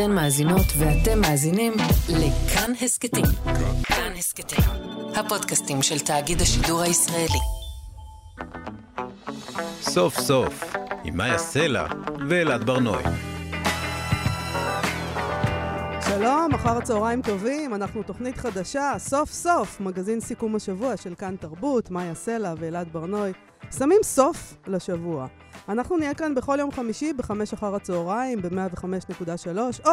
אתן מאזינות ואתם מאזינים לכאן הסכתים. כאן הסכתים, הפודקאסטים של תאגיד השידור הישראלי. סוף סוף, עם מאיה סלע ואלעד ברנועי. שלום, אחר הצהריים טובים, אנחנו תוכנית חדשה, סוף סוף, מגזין סיכום השבוע של כאן תרבות, מאיה סלע ואלעד ברנועי. שמים סוף לשבוע. אנחנו נהיה כאן בכל יום חמישי בחמש אחר הצהריים ב-105.3 או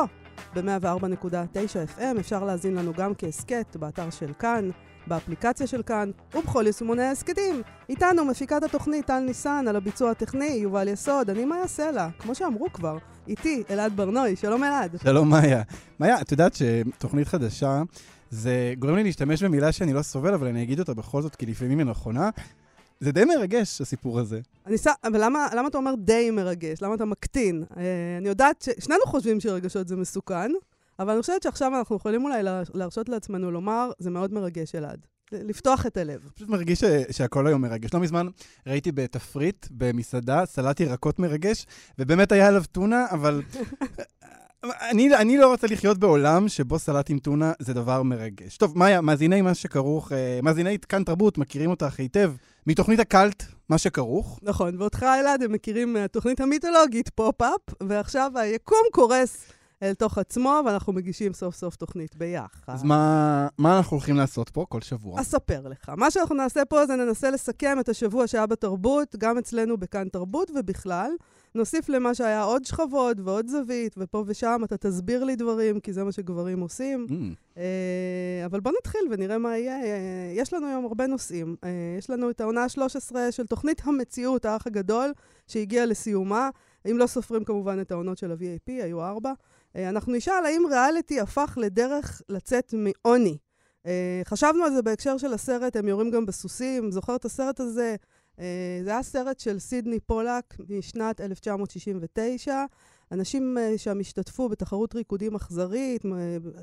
ב-104.9 FM. אפשר להזין לנו גם כהסכת באתר של כאן, באפליקציה של כאן ובכל יישומוני ההסכתים. איתנו מפיקת התוכנית טל ניסן, על הביצוע הטכני יובל יסוד, אני מאיה סלע, כמו שאמרו כבר. איתי, אלעד ברנועי, שלום אלעד. שלום מאיה. מאיה, את יודעת שתוכנית חדשה, זה גורם לי להשתמש במילה שאני לא סובל, אבל אני אגיד אותה בכל זאת, כי לפעמים היא נכונה. זה די מרגש, הסיפור הזה. אני ס... אבל למה, למה אתה אומר די מרגש? למה אתה מקטין? אה, אני יודעת ש... שנינו חושבים שרגשות זה מסוכן, אבל אני חושבת שעכשיו אנחנו יכולים אולי להרשות לעצמנו לומר, זה מאוד מרגש, אלעד. לפתוח את הלב. פשוט מרגיש ש... שהכל היום מרגש. לא מזמן ראיתי בתפריט, במסעדה, סלט ירקות מרגש, ובאמת היה עליו טונה, אבל אני, אני לא רוצה לחיות בעולם שבו סלט עם טונה זה דבר מרגש. טוב, מאיה, מאזיני מה שכרוך, אה, מאזיני כאן תרבות מכירים אותך היטב מתוכנית הקאלט, מה שכרוך. נכון, ואותך אלעד הם מכירים מהתוכנית המיתולוגית פופ-אפ, ועכשיו היקום קורס אל תוך עצמו, ואנחנו מגישים סוף סוף תוכנית ביחד. אז מה, מה אנחנו הולכים לעשות פה כל שבוע? אספר לך. מה שאנחנו נעשה פה זה ננסה לסכם את השבוע שהיה בתרבות, גם אצלנו בכאן תרבות ובכלל. נוסיף למה שהיה עוד שכבות ועוד זווית, ופה ושם אתה תסביר לי דברים, כי זה מה שגברים עושים. Mm. Uh, אבל בוא נתחיל ונראה מה יהיה. יש לנו היום הרבה נושאים. Uh, יש לנו את העונה ה-13 של תוכנית המציאות, האח הגדול, שהגיעה לסיומה. אם לא סופרים כמובן את העונות של ה-VAP, היו ארבע. Uh, אנחנו נשאל האם ריאליטי הפך לדרך לצאת מעוני. Uh, חשבנו על זה בהקשר של הסרט, הם יורים גם בסוסים. זוכר את הסרט הזה? אה, זה היה סרט של סידני פולק משנת 1969. אנשים אה, שם השתתפו בתחרות ריקודים אכזרית,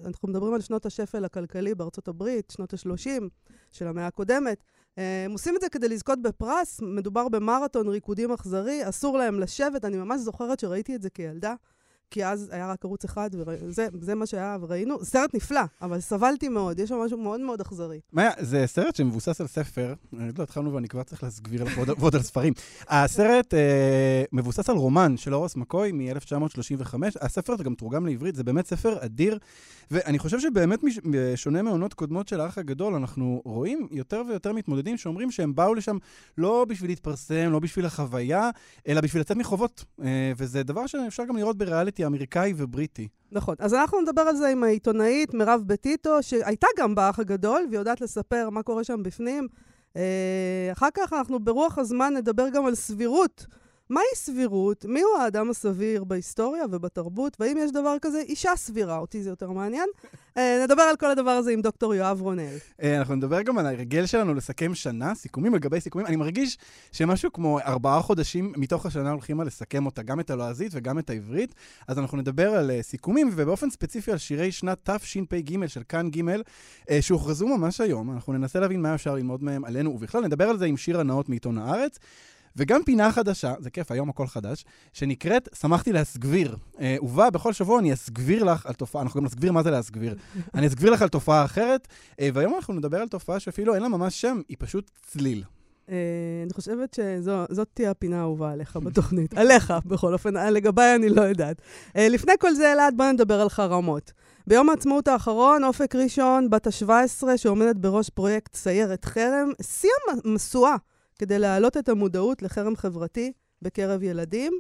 אנחנו מדברים על שנות השפל הכלכלי בארצות הברית, שנות ה-30 של המאה הקודמת. אה, הם עושים את זה כדי לזכות בפרס, מדובר במרתון ריקודים אכזרי, אסור להם לשבת, אני ממש זוכרת שראיתי את זה כילדה. כי אז היה רק ערוץ אחד, וזה מה שהיה, וראינו. סרט נפלא, אבל סבלתי מאוד, יש שם משהו מאוד מאוד אכזרי. מאיה, זה סרט שמבוסס על ספר, עוד לא התחלנו ואני כבר צריך להסגביר לך עוד על ספרים. הסרט אה, מבוסס על רומן של אורס מקוי מ-1935, הספר גם תורגם לעברית, זה באמת ספר אדיר, ואני חושב שבאמת, בשונה מעונות קודמות של האח הגדול, אנחנו רואים יותר ויותר מתמודדים שאומרים שהם באו לשם לא בשביל להתפרסם, לא בשביל החוויה, אלא בשביל לצאת מחובות. אה, וזה דבר שאפשר גם לראות בריאליטי אמריקאי ובריטי. נכון. אז אנחנו נדבר על זה עם העיתונאית מירב בטיטו, שהייתה גם באח הגדול, והיא יודעת לספר מה קורה שם בפנים. אה, אחר כך אנחנו ברוח הזמן נדבר גם על סבירות. מהי סבירות? מיהו האדם הסביר בהיסטוריה ובתרבות? והאם יש דבר כזה אישה סבירה? אותי זה יותר מעניין. אה, נדבר על כל הדבר הזה עם דוקטור יואב רונל. אה, אנחנו נדבר גם על הרגל שלנו לסכם שנה, סיכומים על גבי סיכומים. אני מרגיש שמשהו כמו ארבעה חודשים מתוך השנה הולכים על לסכם אותה, גם את הלועזית וגם את העברית. אז אנחנו נדבר על אה, סיכומים, ובאופן ספציפי על שירי שנת תשפ"ג של כאן ג', שהוכרזו ממש היום. אנחנו ננסה להבין מה אפשר ללמוד מהם עלינו, ובכלל נדבר על זה עם שיר הנאות מעיתון הארץ. וגם פינה חדשה, זה כיף, היום הכל חדש, שנקראת שמחתי להסגביר. אה, ובה בכל שבוע אני אסגביר לך על תופעה, אנחנו גם נסגביר מה זה להסגביר. אני אסגביר לך על תופעה אחרת, אה, והיום אנחנו נדבר על תופעה שאפילו אין לה ממש שם, היא פשוט צליל. Uh, אני חושבת שזאת תהיה הפינה האהובה עליך בתוכנית. עליך, בכל אופן, אה, לגביי אני לא יודעת. Uh, לפני כל זה, אלעד, בוא נדבר על חרמות. ביום העצמאות האחרון, אופק ראשון, בת ה-17, שעומדת בראש פרויקט סיירת חרם, שיא המשואה כדי להעלות את המודעות לחרם חברתי בקרב ילדים.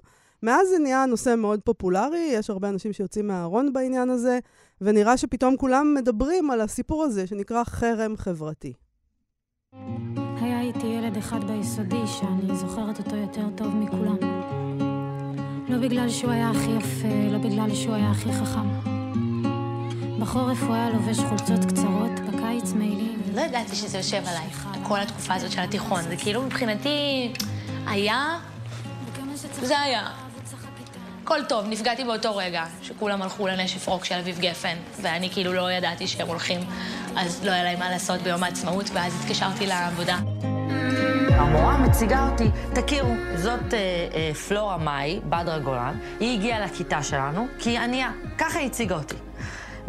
מאז זה נהיה נושא מאוד פופולרי, יש הרבה אנשים שיוצאים מהארון בעניין הזה, ונראה שפתאום כולם מדברים על הסיפור הזה שנקרא חרם חברתי. היה איתי ילד אחד ביסודי שאני זוכרת אותו יותר טוב מכולם. לא בגלל שהוא היה הכי יפה, לא בגלל שהוא היה הכי חכם. בחורף הוא היה לובש חולצות קצרות, בקיץ מעילים. לא ידעתי שזה יושב עליי, כל התקופה הזאת של התיכון. זה כאילו מבחינתי היה, זה היה. הכל טוב, נפגעתי באותו רגע, שכולם הלכו לנשף רוק של אביב גפן, ואני כאילו לא ידעתי שהם הולכים, אז לא היה להם מה לעשות ביום העצמאות, ואז התקשרתי לעבודה. המורה מציגה אותי, תכירו, זאת אה, אה, פלורה מאי, בדרה גולן, היא הגיעה לכיתה שלנו כי היא ענייה, ככה היא הציגה אותי.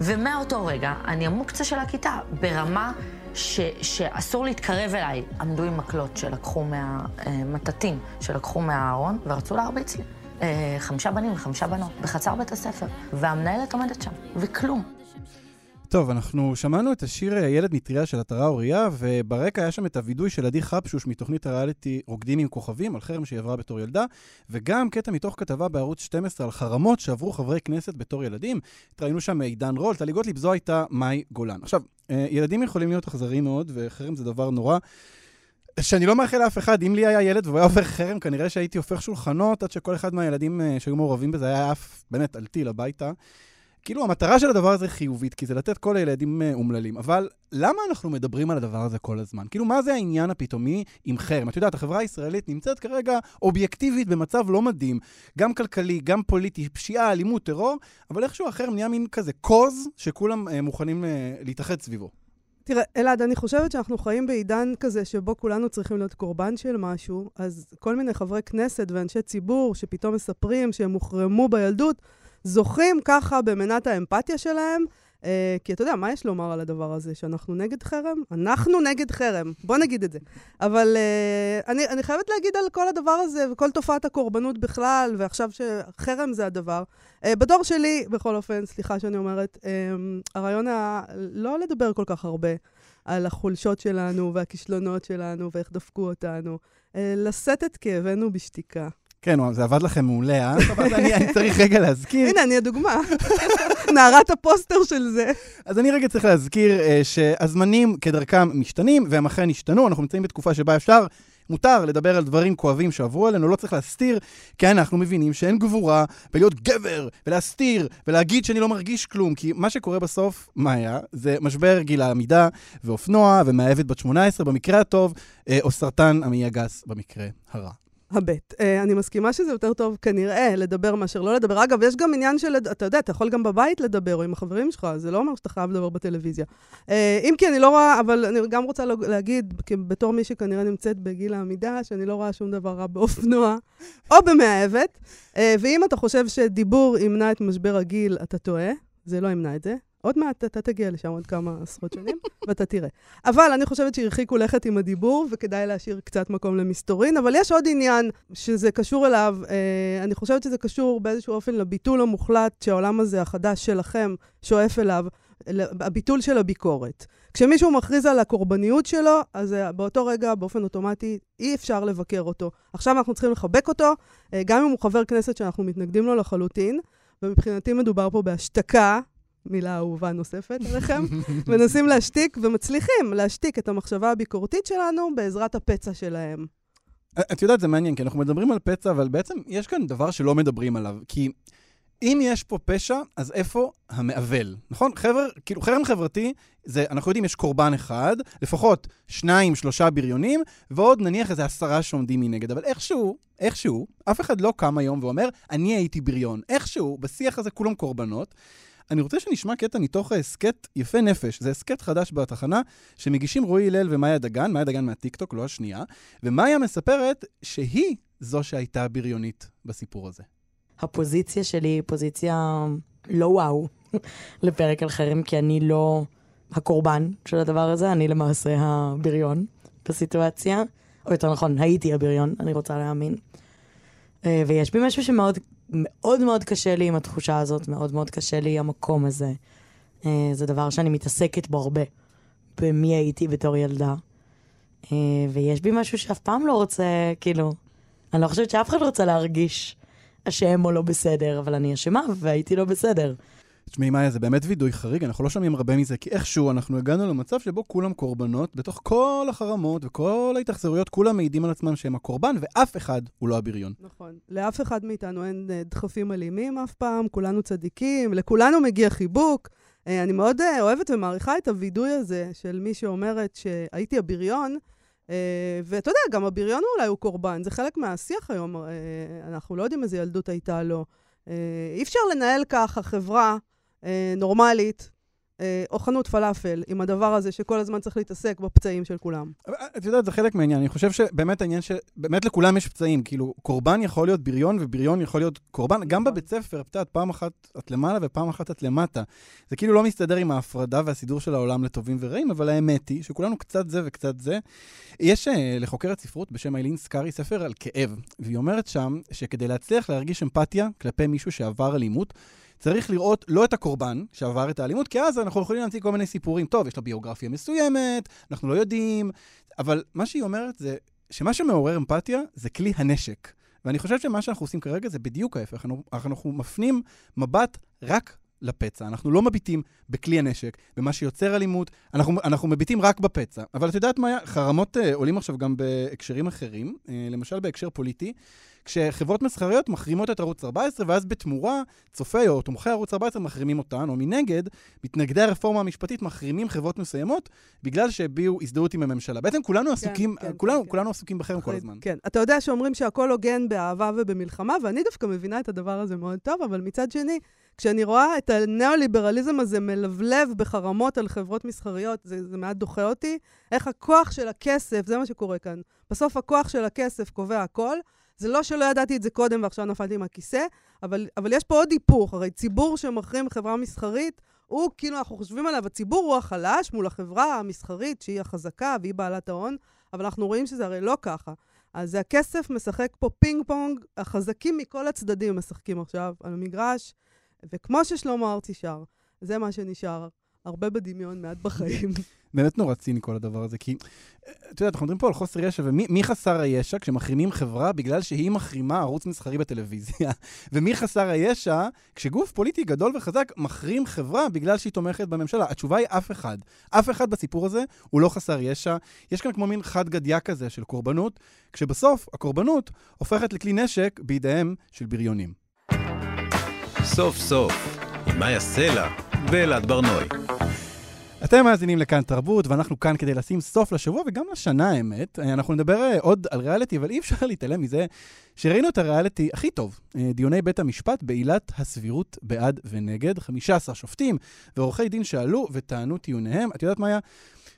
ומאותו רגע אני המוקצה של הכיתה, ברמה ש, שאסור להתקרב אליי. עמדו עם מקלות שלקחו מהמטטים, שלקחו מהארון, ורצו להרביץ לי. אה, חמישה בנים וחמישה בנות, בחצר בית הספר, והמנהלת עומדת שם, וכלום. טוב, אנחנו שמענו את השיר ילד מטריה של עטרה אוריה, וברקע היה שם את הווידוי של עדי חפשוש מתוכנית הריאליטי רוקדים עם כוכבים, על חרם שהיא עברה בתור ילדה, וגם קטע מתוך כתבה בערוץ 12 על חרמות שעברו חברי כנסת בתור ילדים. התראינו שם עידן רול, טלי גוטליב, זו הייתה מאי גולן. עכשיו, אה, ילדים יכולים להיות אכזריים מאוד, וחרם זה דבר נורא. שאני לא מאחל לאף אחד, אם לי היה ילד והוא היה עובר חרם, כנראה שהייתי הופך שולחנות עד שכל אחד מהילדים אה, שהיו מעורבים בזה היה עף, באמת, על טיל הביתה. כאילו, המטרה של הדבר הזה חיובית, כי זה לתת כל הילדים אה, אומללים. אבל למה אנחנו מדברים על הדבר הזה כל הזמן? כאילו, מה זה העניין הפתאומי עם חרם? את יודעת, החברה הישראלית נמצאת כרגע אובייקטיבית במצב לא מדהים, גם כלכלי, גם פוליטי, פשיעה, אלימות, טרור, אבל איכשהו החרם נהיה מין כזה קוז שכולם אה, מוכנים אה, להתאחד סביבו. תראה, אלעד, אני חושבת שאנחנו חיים בעידן כזה שבו כולנו צריכים להיות קורבן של משהו, אז כל מיני חברי כנסת ואנשי ציבור שפתאום מספרים שהם הוחרמו בילדות, זוכים ככה במנת האמפתיה שלהם. אה, כי אתה יודע, מה יש לומר על הדבר הזה? שאנחנו נגד חרם? אנחנו נגד חרם, בוא נגיד את זה. אבל אה, אני, אני חייבת להגיד על כל הדבר הזה וכל תופעת הקורבנות בכלל, ועכשיו שחרם זה הדבר. אה, בדור שלי, בכל אופן, סליחה שאני אומרת, אה, הרעיון היה לא לדבר כל כך הרבה על החולשות שלנו והכישלונות שלנו ואיך דפקו אותנו, אה, לשאת את כאבנו בשתיקה. כן, זה עבד לכם מעולה, אה? אז אני, צריך רגע להזכיר. הנה, אני הדוגמה. נערת הפוסטר של זה. אז אני רגע צריך להזכיר uh, שהזמנים כדרכם משתנים, והם אכן השתנו. אנחנו נמצאים בתקופה שבה אפשר, מותר לדבר על דברים כואבים שעברו עלינו, לא צריך להסתיר, כי אנחנו מבינים שאין גבורה בלהיות גבר, ולהסתיר, ולהגיד שאני לא מרגיש כלום, כי מה שקורה בסוף, מה היה? זה משבר גיל העמידה, ואופנוע, ומאהבת בת 18 במקרה הטוב, uh, או סרטן המעי הגס במקרה הרע. הבט. Uh, אני מסכימה שזה יותר טוב כנראה לדבר מאשר לא לדבר. אגב, יש גם עניין של, אתה יודע, אתה יכול גם בבית לדבר או עם החברים שלך, זה לא אומר שאתה חייב לדבר בטלוויזיה. Uh, אם כי אני לא רואה, אבל אני גם רוצה להגיד, בתור מי שכנראה נמצאת בגיל העמידה, שאני לא רואה שום דבר רע באופנוע או במאהבת. Uh, ואם אתה חושב שדיבור ימנע את משבר הגיל, אתה טועה. זה לא ימנע את זה. עוד מעט אתה תגיע לשם עוד כמה עשרות שנים, ואתה תראה. אבל אני חושבת שהרחיקו לכת עם הדיבור, וכדאי להשאיר קצת מקום למסתורין. אבל יש עוד עניין שזה קשור אליו, אה, אני חושבת שזה קשור באיזשהו אופן לביטול המוחלט שהעולם הזה, החדש שלכם, שואף אליו, הביטול של הביקורת. כשמישהו מכריז על הקורבניות שלו, אז אה, באותו רגע, באופן אוטומטי, אי אפשר לבקר אותו. עכשיו אנחנו צריכים לחבק אותו, אה, גם אם הוא חבר כנסת שאנחנו מתנגדים לו לחלוטין. ומבחינתי מדובר פה בהשתקה מילה אהובה נוספת עליכם, מנסים להשתיק ומצליחים להשתיק את המחשבה הביקורתית שלנו בעזרת הפצע שלהם. את יודעת, זה מעניין, כי אנחנו מדברים על פצע, אבל בעצם יש כאן דבר שלא מדברים עליו. כי אם יש פה פשע, אז איפה המעוול? נכון? חבר, כאילו, חרם חברתי, זה, אנחנו יודעים, יש קורבן אחד, לפחות שניים, שלושה בריונים, ועוד נניח איזה עשרה שעומדים מנגד. אבל איכשהו, איכשהו, אף אחד לא קם היום ואומר, אני הייתי בריון. איכשהו, בשיח הזה כולם קורבנות. אני רוצה שנשמע קטע מתוך הסכת יפה נפש. זה הסכת חדש בתחנה, שמגישים רועי הלל ומאיה דגן, מאיה דגן מהטיקטוק, לא השנייה, ומאיה מספרת שהיא זו שהייתה בריונית בסיפור הזה. הפוזיציה שלי היא פוזיציה לא וואו לפרק על חרם, כי אני לא הקורבן של הדבר הזה, אני למעשה הבריון בסיטואציה, או יותר נכון, הייתי הבריון, אני רוצה להאמין. אה, ויש בי משהו שמאוד מאוד מאוד קשה לי עם התחושה הזאת, מאוד מאוד קשה לי המקום הזה. אה, זה דבר שאני מתעסקת בו הרבה, במי הייתי בתור ילדה. אה, ויש בי משהו שאף פעם לא רוצה, כאילו, אני לא חושבת שאף אחד רוצה להרגיש אשם או לא בסדר, אבל אני אשמה והייתי לא בסדר. תשמעי, מאיה, זה באמת וידוי חריג, אנחנו לא שומעים הרבה מזה, כי איכשהו אנחנו הגענו למצב שבו כולם קורבנות, בתוך כל החרמות וכל ההתאכזרויות, כולם מעידים על עצמם שהם הקורבן, ואף אחד הוא לא הבריון. נכון. לאף אחד מאיתנו אין אה, דחפים אלימים אף פעם, כולנו צדיקים, לכולנו מגיע חיבוק. אה, אני מאוד אה, אוהבת ומעריכה את הווידוי הזה של מי שאומרת שהייתי הבריון. ואתה יודע, גם הבריון אולי הוא קורבן, זה חלק מהשיח היום, אנחנו לא יודעים איזה ילדות הייתה לו. אי אפשר לנהל ככה חברה אה, נורמלית, אה, או חנות פלאפל עם הדבר הזה שכל הזמן צריך להתעסק בפצעים של כולם. אה, את יודעת, זה חלק מהעניין. אני חושב שבאמת העניין ש... באמת לכולם יש פצעים. כאילו, קורבן יכול להיות בריון ובריון יכול להיות קורבן. גם נכון. בבית ספר, את יודעת, פעם אחת את למעלה ופעם אחת את למטה. זה כאילו לא מסתדר עם ההפרדה והסידור של העולם לטובים ורעים, אבל האמת היא שכולנו קצת זה וקצת זה. יש לחוקרת ספרות בשם איילין סקארי ספר על כאב, והיא אומרת שם שכדי להצליח להרגיש אמפתיה כלפי מישהו שעבר אלימות, צריך לראות לא את הקורבן שעבר את האלימות, כי אז אנחנו יכולים להמציא כל מיני סיפורים. טוב, יש לו ביוגרפיה מסוימת, אנחנו לא יודעים, אבל מה שהיא אומרת זה שמה שמעורר אמפתיה זה כלי הנשק. ואני חושב שמה שאנחנו עושים כרגע זה בדיוק ההפך. אנחנו, אנחנו מפנים מבט רק לפצע. אנחנו לא מביטים בכלי הנשק, במה שיוצר אלימות, אנחנו, אנחנו מביטים רק בפצע. אבל את יודעת מה? חרמות אה, עולים עכשיו גם בהקשרים אחרים, אה, למשל בהקשר פוליטי. כשחברות מסחריות מחרימות את ערוץ 14, ואז בתמורה, צופי או תומכי ערוץ 14 מחרימים אותן, או מנגד, מתנגדי הרפורמה המשפטית מחרימים חברות מסוימות, בגלל שהביעו הזדהות עם הממשלה. בעצם כולנו עסוקים, כן, כולנו, כן. כולנו עסוקים בחרם כל הזמן. כן. אתה יודע שאומרים שהכל הוגן באהבה ובמלחמה, ואני דווקא מבינה את הדבר הזה מאוד טוב, אבל מצד שני, כשאני רואה את הניאו-ליברליזם הזה מלבלב בחרמות על חברות מסחריות, זה, זה מעט דוחה אותי. איך הכוח של הכסף, זה מה שקורה כאן. בסוף הכוח של הכסף קובע הכל. זה לא שלא ידעתי את זה קודם ועכשיו נפלתי מהכיסא, אבל, אבל יש פה עוד היפוך. הרי ציבור שמחרים חברה מסחרית, הוא, כאילו, אנחנו חושבים עליו, הציבור הוא החלש מול החברה המסחרית, שהיא החזקה והיא בעלת ההון, אבל אנחנו רואים שזה הרי לא ככה. אז הכסף משחק פה פינג פונג, החזקים מכל הצדדים משחקים עכשיו על המגרש, וכמו ששלמה ארצי שר, זה מה שנשאר. הרבה בדמיון, מעט בחיים. באמת נורא ציני כל הדבר הזה, כי, את יודעת, אנחנו מדברים פה על חוסר ישע, ומי מי חסר הישע כשמחרימים חברה בגלל שהיא מחרימה ערוץ מסחרי בטלוויזיה? ומי חסר הישע כשגוף פוליטי גדול וחזק מחרים חברה בגלל שהיא תומכת בממשלה? התשובה היא אף אחד. אף אחד בסיפור הזה הוא לא חסר ישע. יש כאן כמו מין חד גדיא כזה של קורבנות, כשבסוף הקורבנות הופכת לכלי נשק בידיהם של בריונים. סוף סוף, עם מאיה סלע ואלעד ברנועי. אתם מאזינים לכאן תרבות, ואנחנו כאן כדי לשים סוף לשבוע וגם לשנה, האמת. אה, אנחנו נדבר אה, עוד על ריאליטי, אבל אי אפשר להתעלם מזה שראינו את הריאליטי הכי טוב, אה, דיוני בית המשפט בעילת הסבירות בעד ונגד. 15 שופטים ועורכי דין שעלו וטענו טיעוניהם. את יודעת מה היה?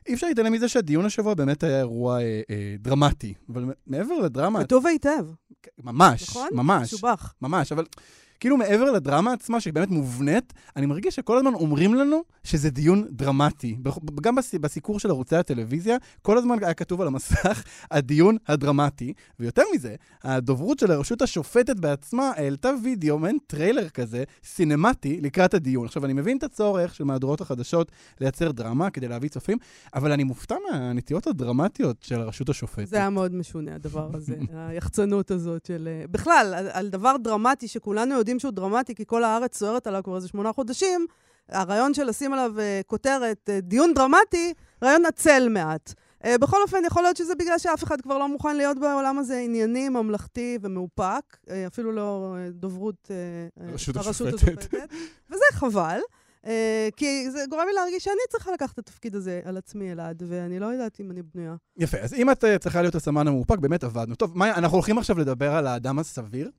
אי אפשר להתעלם מזה שהדיון השבוע באמת היה אירוע אה, אה, דרמטי. אבל מעבר לדרמה... כתוב היטב, ממש, נכון? ממש. משובח. ממש, אבל כאילו מעבר לדרמה עצמה, שהיא באמת מובנית, אני מרגיש שכל הזמן אומרים לנו שזה דיון דרמטי. גם בס- בסיקור של ערוצי הטלוויזיה, כל הזמן היה כתוב על המסך, הדיון הדרמטי. ויותר מזה, הדוברות של הרשות השופטת בעצמה העלתה וידאו, מעין טריילר כזה, סינמטי, לקראת הדיון. עכשיו, אני מבין את הצורך של מהדורות החדשות לייצר דרמה כדי להביא צופים, אבל אני מופתע מהנטיות הדרמטיות של הרשות השופטת. זה היה מאוד משונה, הדבר הזה, היחצנות הזאת של... אה, בכלל, על דבר דרמטי שכולנו יודעים שהוא דרמטי, כי כל הארץ סוערת עליו כבר איזה שמונה חודשים, הרעיון של לשים עליו אה, כותרת, אה, דיון דרמטי, רעיון עצל מעט. אה, בכל אופן, יכול להיות שזה בגלל שאף אחד כבר לא מוכן להיות בעולם הזה ענייני, ממלכתי ומאופק, אפילו לא דוברות הרשות השופטת. וזה חבל. אה, כי זה גורם לי להרגיש שאני צריכה לקחת את התפקיד הזה על עצמי, אלעד, ואני לא יודעת אם אני בנויה. יפה, אז אם את אה, צריכה להיות הסמן המאופק, באמת אבדנו. טוב, מאיה, אנחנו הולכים עכשיו לדבר על האדם הסביר.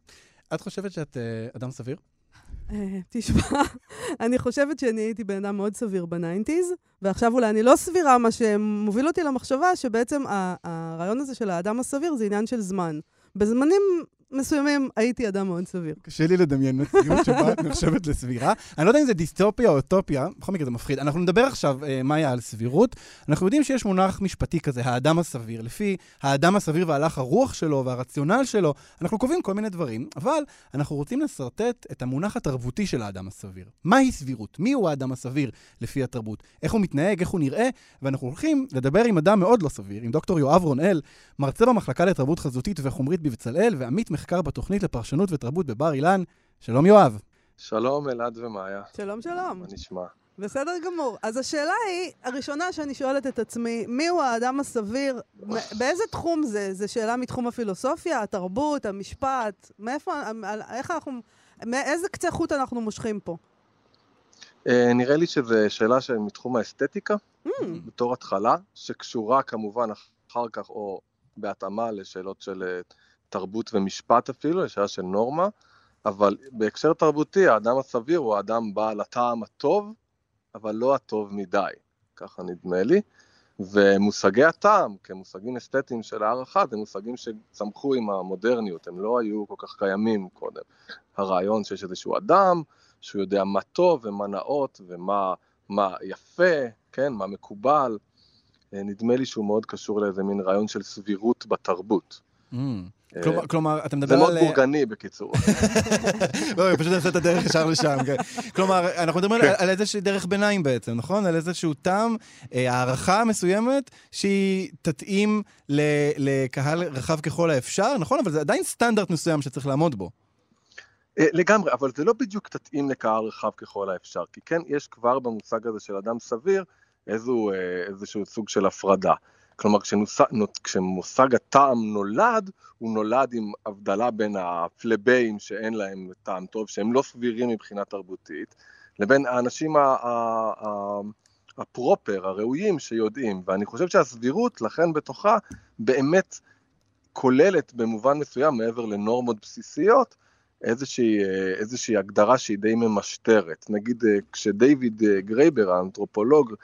את חושבת שאת אה, אדם סביר? אה, תשמע, אני חושבת שאני הייתי בן אדם מאוד סביר ב nineties, ועכשיו אולי אני לא סבירה, מה שמוביל אותי למחשבה שבעצם הרעיון הזה של האדם הסביר זה עניין של זמן. בזמנים מסוימים הייתי אדם מאוד סביר. קשה לי לדמיין מציאות שבה את נחשבת לסבירה. אני לא יודע אם זה דיסטופיה או אוטופיה, בכל מקרה זה מפחיד. אנחנו נדבר עכשיו, אה, מאיה, על סבירות. אנחנו יודעים שיש מונח משפטי כזה, האדם הסביר. לפי האדם הסביר והלך הרוח שלו והרציונל שלו, אנחנו קובעים כל מיני דברים, אבל אנחנו רוצים לשרטט את המונח התרבותי של האדם הסביר. מהי סבירות? מיהו האדם הסביר לפי התרבות? איך הוא מתנהג, איך הוא נראה? ואנחנו הולכים לדבר עם אדם מאוד לא סביר, עם דוקטור יואב רונאל, מרצה במחלקה לתרבות חזותית וחומרית בבצלאל, ועמית מחקר בתוכנית לפרשנות ותרבות בבר אילן. שלום יואב. שלום, אלעד ומאיה. שלום, שלום. מה נשמע? בסדר גמור. אז השאלה היא, הראשונה שאני שואלת את עצמי, מיהו האדם הסביר? באיזה תחום זה? זו שאלה מתחום הפילוסופיה, התרבות, המשפט? מאיפה, איך אנחנו, מאיזה קצה חוט אנחנו מושכים פה? אה, נראה לי שזו שאלה מתחום האסתטיקה, Mm, בתור התחלה, שקשורה כמובן אחר כך, או בהתאמה לשאלות של אה, תרבות ומשפט אפילו, לשאלה של נורמה, אבל בהקשר תרבותי, האדם הסביר הוא האדם בעל הטעם הטוב, אבל לא הטוב מדי, ככה נדמה לי. ומושגי הטעם, כמושגים אסתטיים של הערכה, זה מושגים שצמחו עם המודרניות, הם לא היו כל כך קיימים קודם. הרעיון שיש איזשהו אדם, שהוא יודע מה טוב ומה נאות ומה מה יפה, כן, מה מקובל, אה, נדמה לי שהוא מאוד קשור לאיזה מין רעיון של סבירות בתרבות. Mm. כלומר, כלומר, אתה מדבר זה על... מאוד בורגני, בקיצור. לא, אני פשוט אעשה את הדרך ישר לשם, כן. כלומר, אנחנו מדברים כן. על, איזושהי דרך ביניים בעצם, נכון? על איזשהו טעם, אה, הערכה מסוימת, שהיא תתאים לקהל רחב ככל האפשר, נכון? אבל זה עדיין סטנדרט מסוים שצריך לעמוד בו. אה, לגמרי, אבל זה לא בדיוק תתאים לקהל רחב ככל האפשר, כי כן, יש כבר במושג הזה של אדם סביר אה, איזשהו סוג של הפרדה. כלומר, כשמושג הטעם נולד, הוא נולד עם הבדלה בין הפלבאים שאין להם טעם טוב, שהם לא סבירים מבחינה תרבותית, לבין האנשים ה- ה- ה- ה proper, הראויים, שיודעים. ואני חושב שהסבירות, לכן בתוכה, באמת כוללת במובן מסוים, מעבר לנורמות בסיסיות, איזושהי, אה, איזושהי הגדרה שהיא די ממשטרת. נגיד, אה, כשדייוויד אה, גרייבר, האנתרופולוג,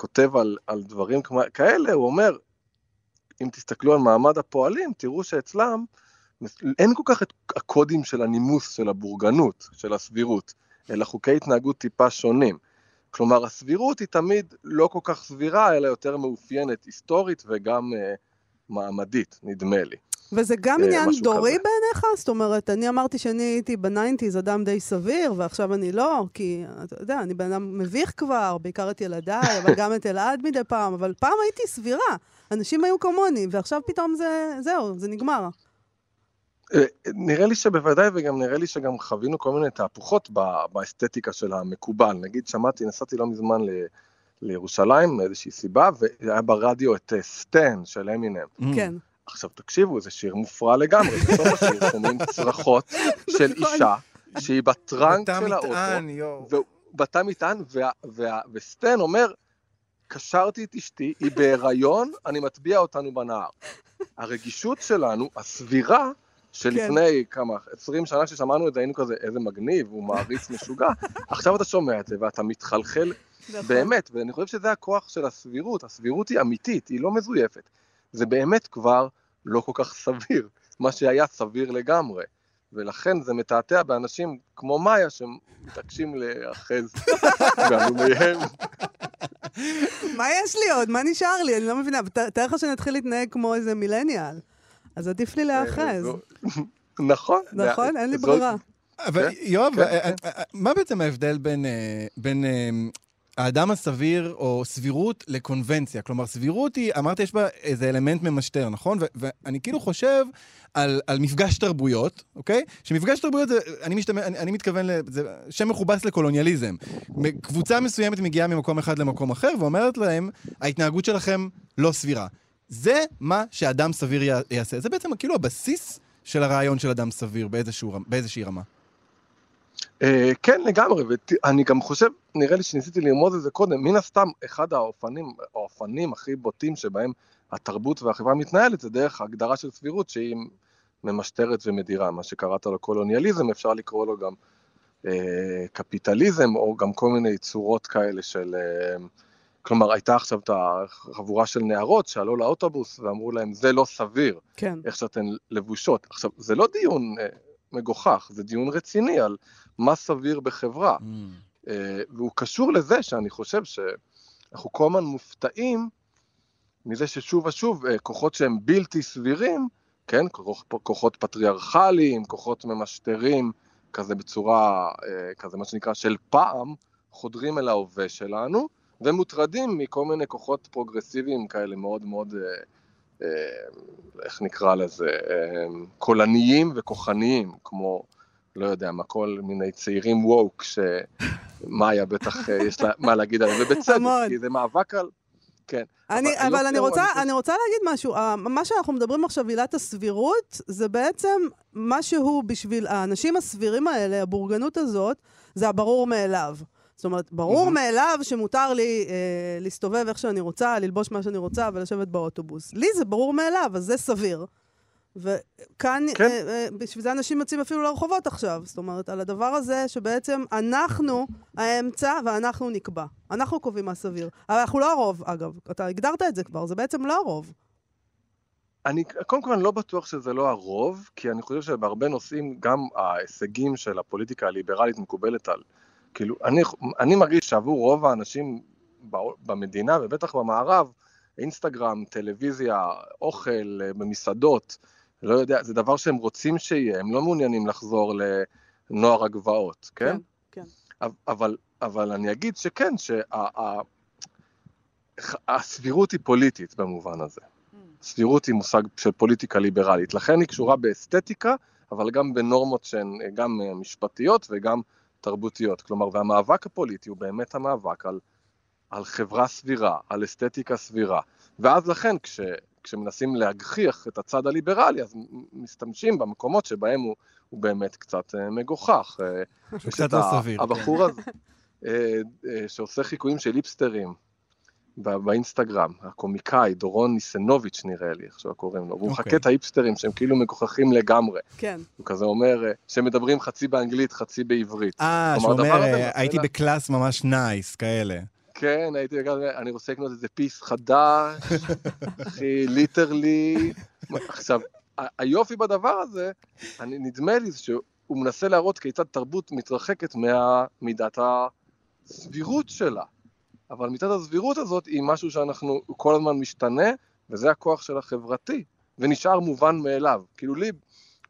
כותב על, על דברים כמו- כאלה, הוא אומר, אם תסתכלו על מעמד הפועלים, תראו שאצלם אין כל כך את הקודים של הנימוס, של הבורגנות, של הסבירות, אלא חוקי התנהגות טיפה שונים. כלומר, הסבירות היא תמיד לא כל כך סבירה, אלא יותר מאופיינת היסטורית וגם uh, מעמדית, נדמה לי. וזה גם אה, עניין דורי כזה. בעיניך? זאת אומרת, אני אמרתי שאני הייתי ב nineties אדם די סביר, ועכשיו אני לא, כי, אתה יודע, אני בן אדם מביך כבר, בעיקר את ילדיי, אבל גם את אלעד מדי פעם, אבל פעם הייתי סבירה. אנשים היו כמוני, ועכשיו פתאום זה, זהו, זה נגמר. אה, נראה לי שבוודאי, וגם נראה לי שגם חווינו כל מיני תהפוכות באסתטיקה של המקובל. נגיד, שמעתי, נסעתי לא מזמן ל... לירושלים מאיזושהי סיבה, והיה ברדיו את אה, סטן של אמינם. Mm. כן. עכשיו תקשיבו, זה שיר מופרע לגמרי, בסוף השיר שומעים צרחות של נכון. אישה, שהיא בטראנק של האוטו. בתא מטען, וסטן אומר, קשרתי את אשתי, היא בהיריון, אני מטביע אותנו בנהר. הרגישות שלנו, הסבירה, שלפני כמה, 20 שנה ששמענו את זה, היינו כזה, איזה מגניב, הוא מעריץ משוגע, עכשיו אתה שומע את זה ואתה מתחלחל נכון. באמת, ואני חושב שזה הכוח של הסבירות, הסבירות היא אמיתית, היא לא מזויפת. זה באמת כבר לא כל כך סביר, מה שהיה סביר לגמרי. ולכן זה מתעתע באנשים כמו מאיה שמתעקשים להיאחז בהלומיהם. מה יש לי עוד? מה נשאר לי? אני לא מבינה. תאר לך שאני אתחיל להתנהג כמו איזה מילניאל. אז עדיף לי להיאחז. נכון. נכון? אין לי ברירה. אבל כן, יואב, כן, אה, אה, מה בעצם ההבדל בין, אה, בין אה, האדם הסביר או סבירות לקונבנציה? כלומר, סבירות היא, אמרת, יש בה איזה אלמנט ממשטר, נכון? ו- ואני כאילו חושב על, על מפגש תרבויות, אוקיי? שמפגש תרבויות, זה, אני, משתמע, אני, אני מתכוון, זה שם מכובס לקולוניאליזם. קבוצה מסוימת מגיעה ממקום אחד למקום אחר ואומרת להם, ההתנהגות שלכם לא סבירה. זה מה שאדם סביר יע- יעשה. זה בעצם כאילו הבסיס של הרעיון של אדם סביר באיזשהו, באיזושהי רמה. אה, כן, לגמרי, ואני גם חושב, נראה לי שניסיתי ללמוד את זה קודם, מן הסתם, אחד האופנים, האופנים הכי בוטים שבהם התרבות והחברה מתנהלת, זה דרך הגדרה של סבירות שהיא ממשטרת ומדירה, מה שקראת לו קולוניאליזם, אפשר לקרוא לו גם אה, קפיטליזם, או גם כל מיני צורות כאלה של... אה, כלומר, הייתה עכשיו את החבורה של נערות שעלו לאוטובוס ואמרו להם, זה לא סביר, כן. איך שאתן לבושות. עכשיו, זה לא דיון אה, מגוחך, זה דיון רציני על מה סביר בחברה. אה, והוא קשור לזה שאני חושב שאנחנו כל הזמן מופתעים מזה ששוב ושוב אה, כוחות שהם בלתי סבירים, כן, כוח, כוחות פטריארכליים, כוחות ממשטרים, כזה בצורה, אה, כזה מה שנקרא של פעם, חודרים אל ההווה שלנו, ומוטרדים מכל מיני כוחות פרוגרסיביים כאלה מאוד מאוד, אה, איך נקרא לזה, אה, קולניים וכוחניים, כמו, לא יודע מה, כל מיני צעירים woke, שמאיה בטח אה, יש לה מה להגיד עליהם, ובצדק. כי זה מאבק על... כן. אני, אבל אבל היופי אני רוצה, אני אני רוצה להגיד משהו. מה שאנחנו מדברים עכשיו, עילת הסבירות, זה בעצם משהו בשביל האנשים הסבירים האלה, הבורגנות הזאת, זה הברור מאליו. זאת אומרת, ברור מאליו שמותר לי אה, להסתובב איך שאני רוצה, ללבוש מה שאני רוצה ולשבת באוטובוס. לי זה ברור מאליו, אז זה סביר. וכאן, כן. אה, אה, בשביל זה אנשים יוצאים אפילו לרחובות עכשיו. זאת אומרת, על הדבר הזה שבעצם אנחנו האמצע ואנחנו נקבע. אנחנו קובעים מה סביר. אבל אנחנו לא הרוב, אגב. אתה הגדרת את זה כבר, זה בעצם לא הרוב. אני, קודם כל אני לא בטוח שזה לא הרוב, כי אני חושב שבהרבה נושאים גם ההישגים של הפוליטיקה הליברלית מקובלת על, כאילו, אני, אני מרגיש שעבור רוב האנשים במדינה, ובטח במערב, אינסטגרם, טלוויזיה, אוכל אה, במסעדות, לא יודע, זה דבר שהם רוצים שיהיה, הם לא מעוניינים לחזור לנוער הגבעות, כן? כן. אבל, אבל, אבל אני אגיד שכן, שהסבירות היא פוליטית במובן הזה. סבירות היא מושג של פוליטיקה ליברלית, לכן היא קשורה באסתטיקה, אבל גם בנורמות שהן גם משפטיות וגם תרבותיות. כלומר, והמאבק הפוליטי הוא באמת המאבק על, על חברה סבירה, על אסתטיקה סבירה. ואז לכן, כש, כשמנסים להגחיך את הצד הליברלי, אז משתמשים במקומות שבהם הוא, הוא באמת קצת אה, מגוחך. אה, קצת לא סביר, הבחור הזה, אה, שעושה חיקויים של היפסטרים. באינסטגרם, הקומיקאי, דורון ניסנוביץ' נראה לי, איך שהוא קוראים לו, והוא אוקיי. מחקה את ההיפסטרים שהם כאילו מגוחכים לגמרי. כן. הוא כזה אומר, אה, שמדברים חצי באנגלית, חצי בעברית. אה, שהוא אומר, הזה אה, הייתי לה- ב class ממש nice, כאלה. כן, הייתי לגמרי, אני רוצה לקנות איזה piece חדש, אחי, ליטרלי. עכשיו, היופי בדבר הזה, אני, נדמה לי שהוא מנסה להראות כיצד תרבות מתרחקת ממידת הסבירות שלה. אבל מידת הסבירות הזאת היא משהו שאנחנו, הוא כל הזמן משתנה, וזה הכוח של החברתי, ונשאר מובן מאליו. כאילו לי,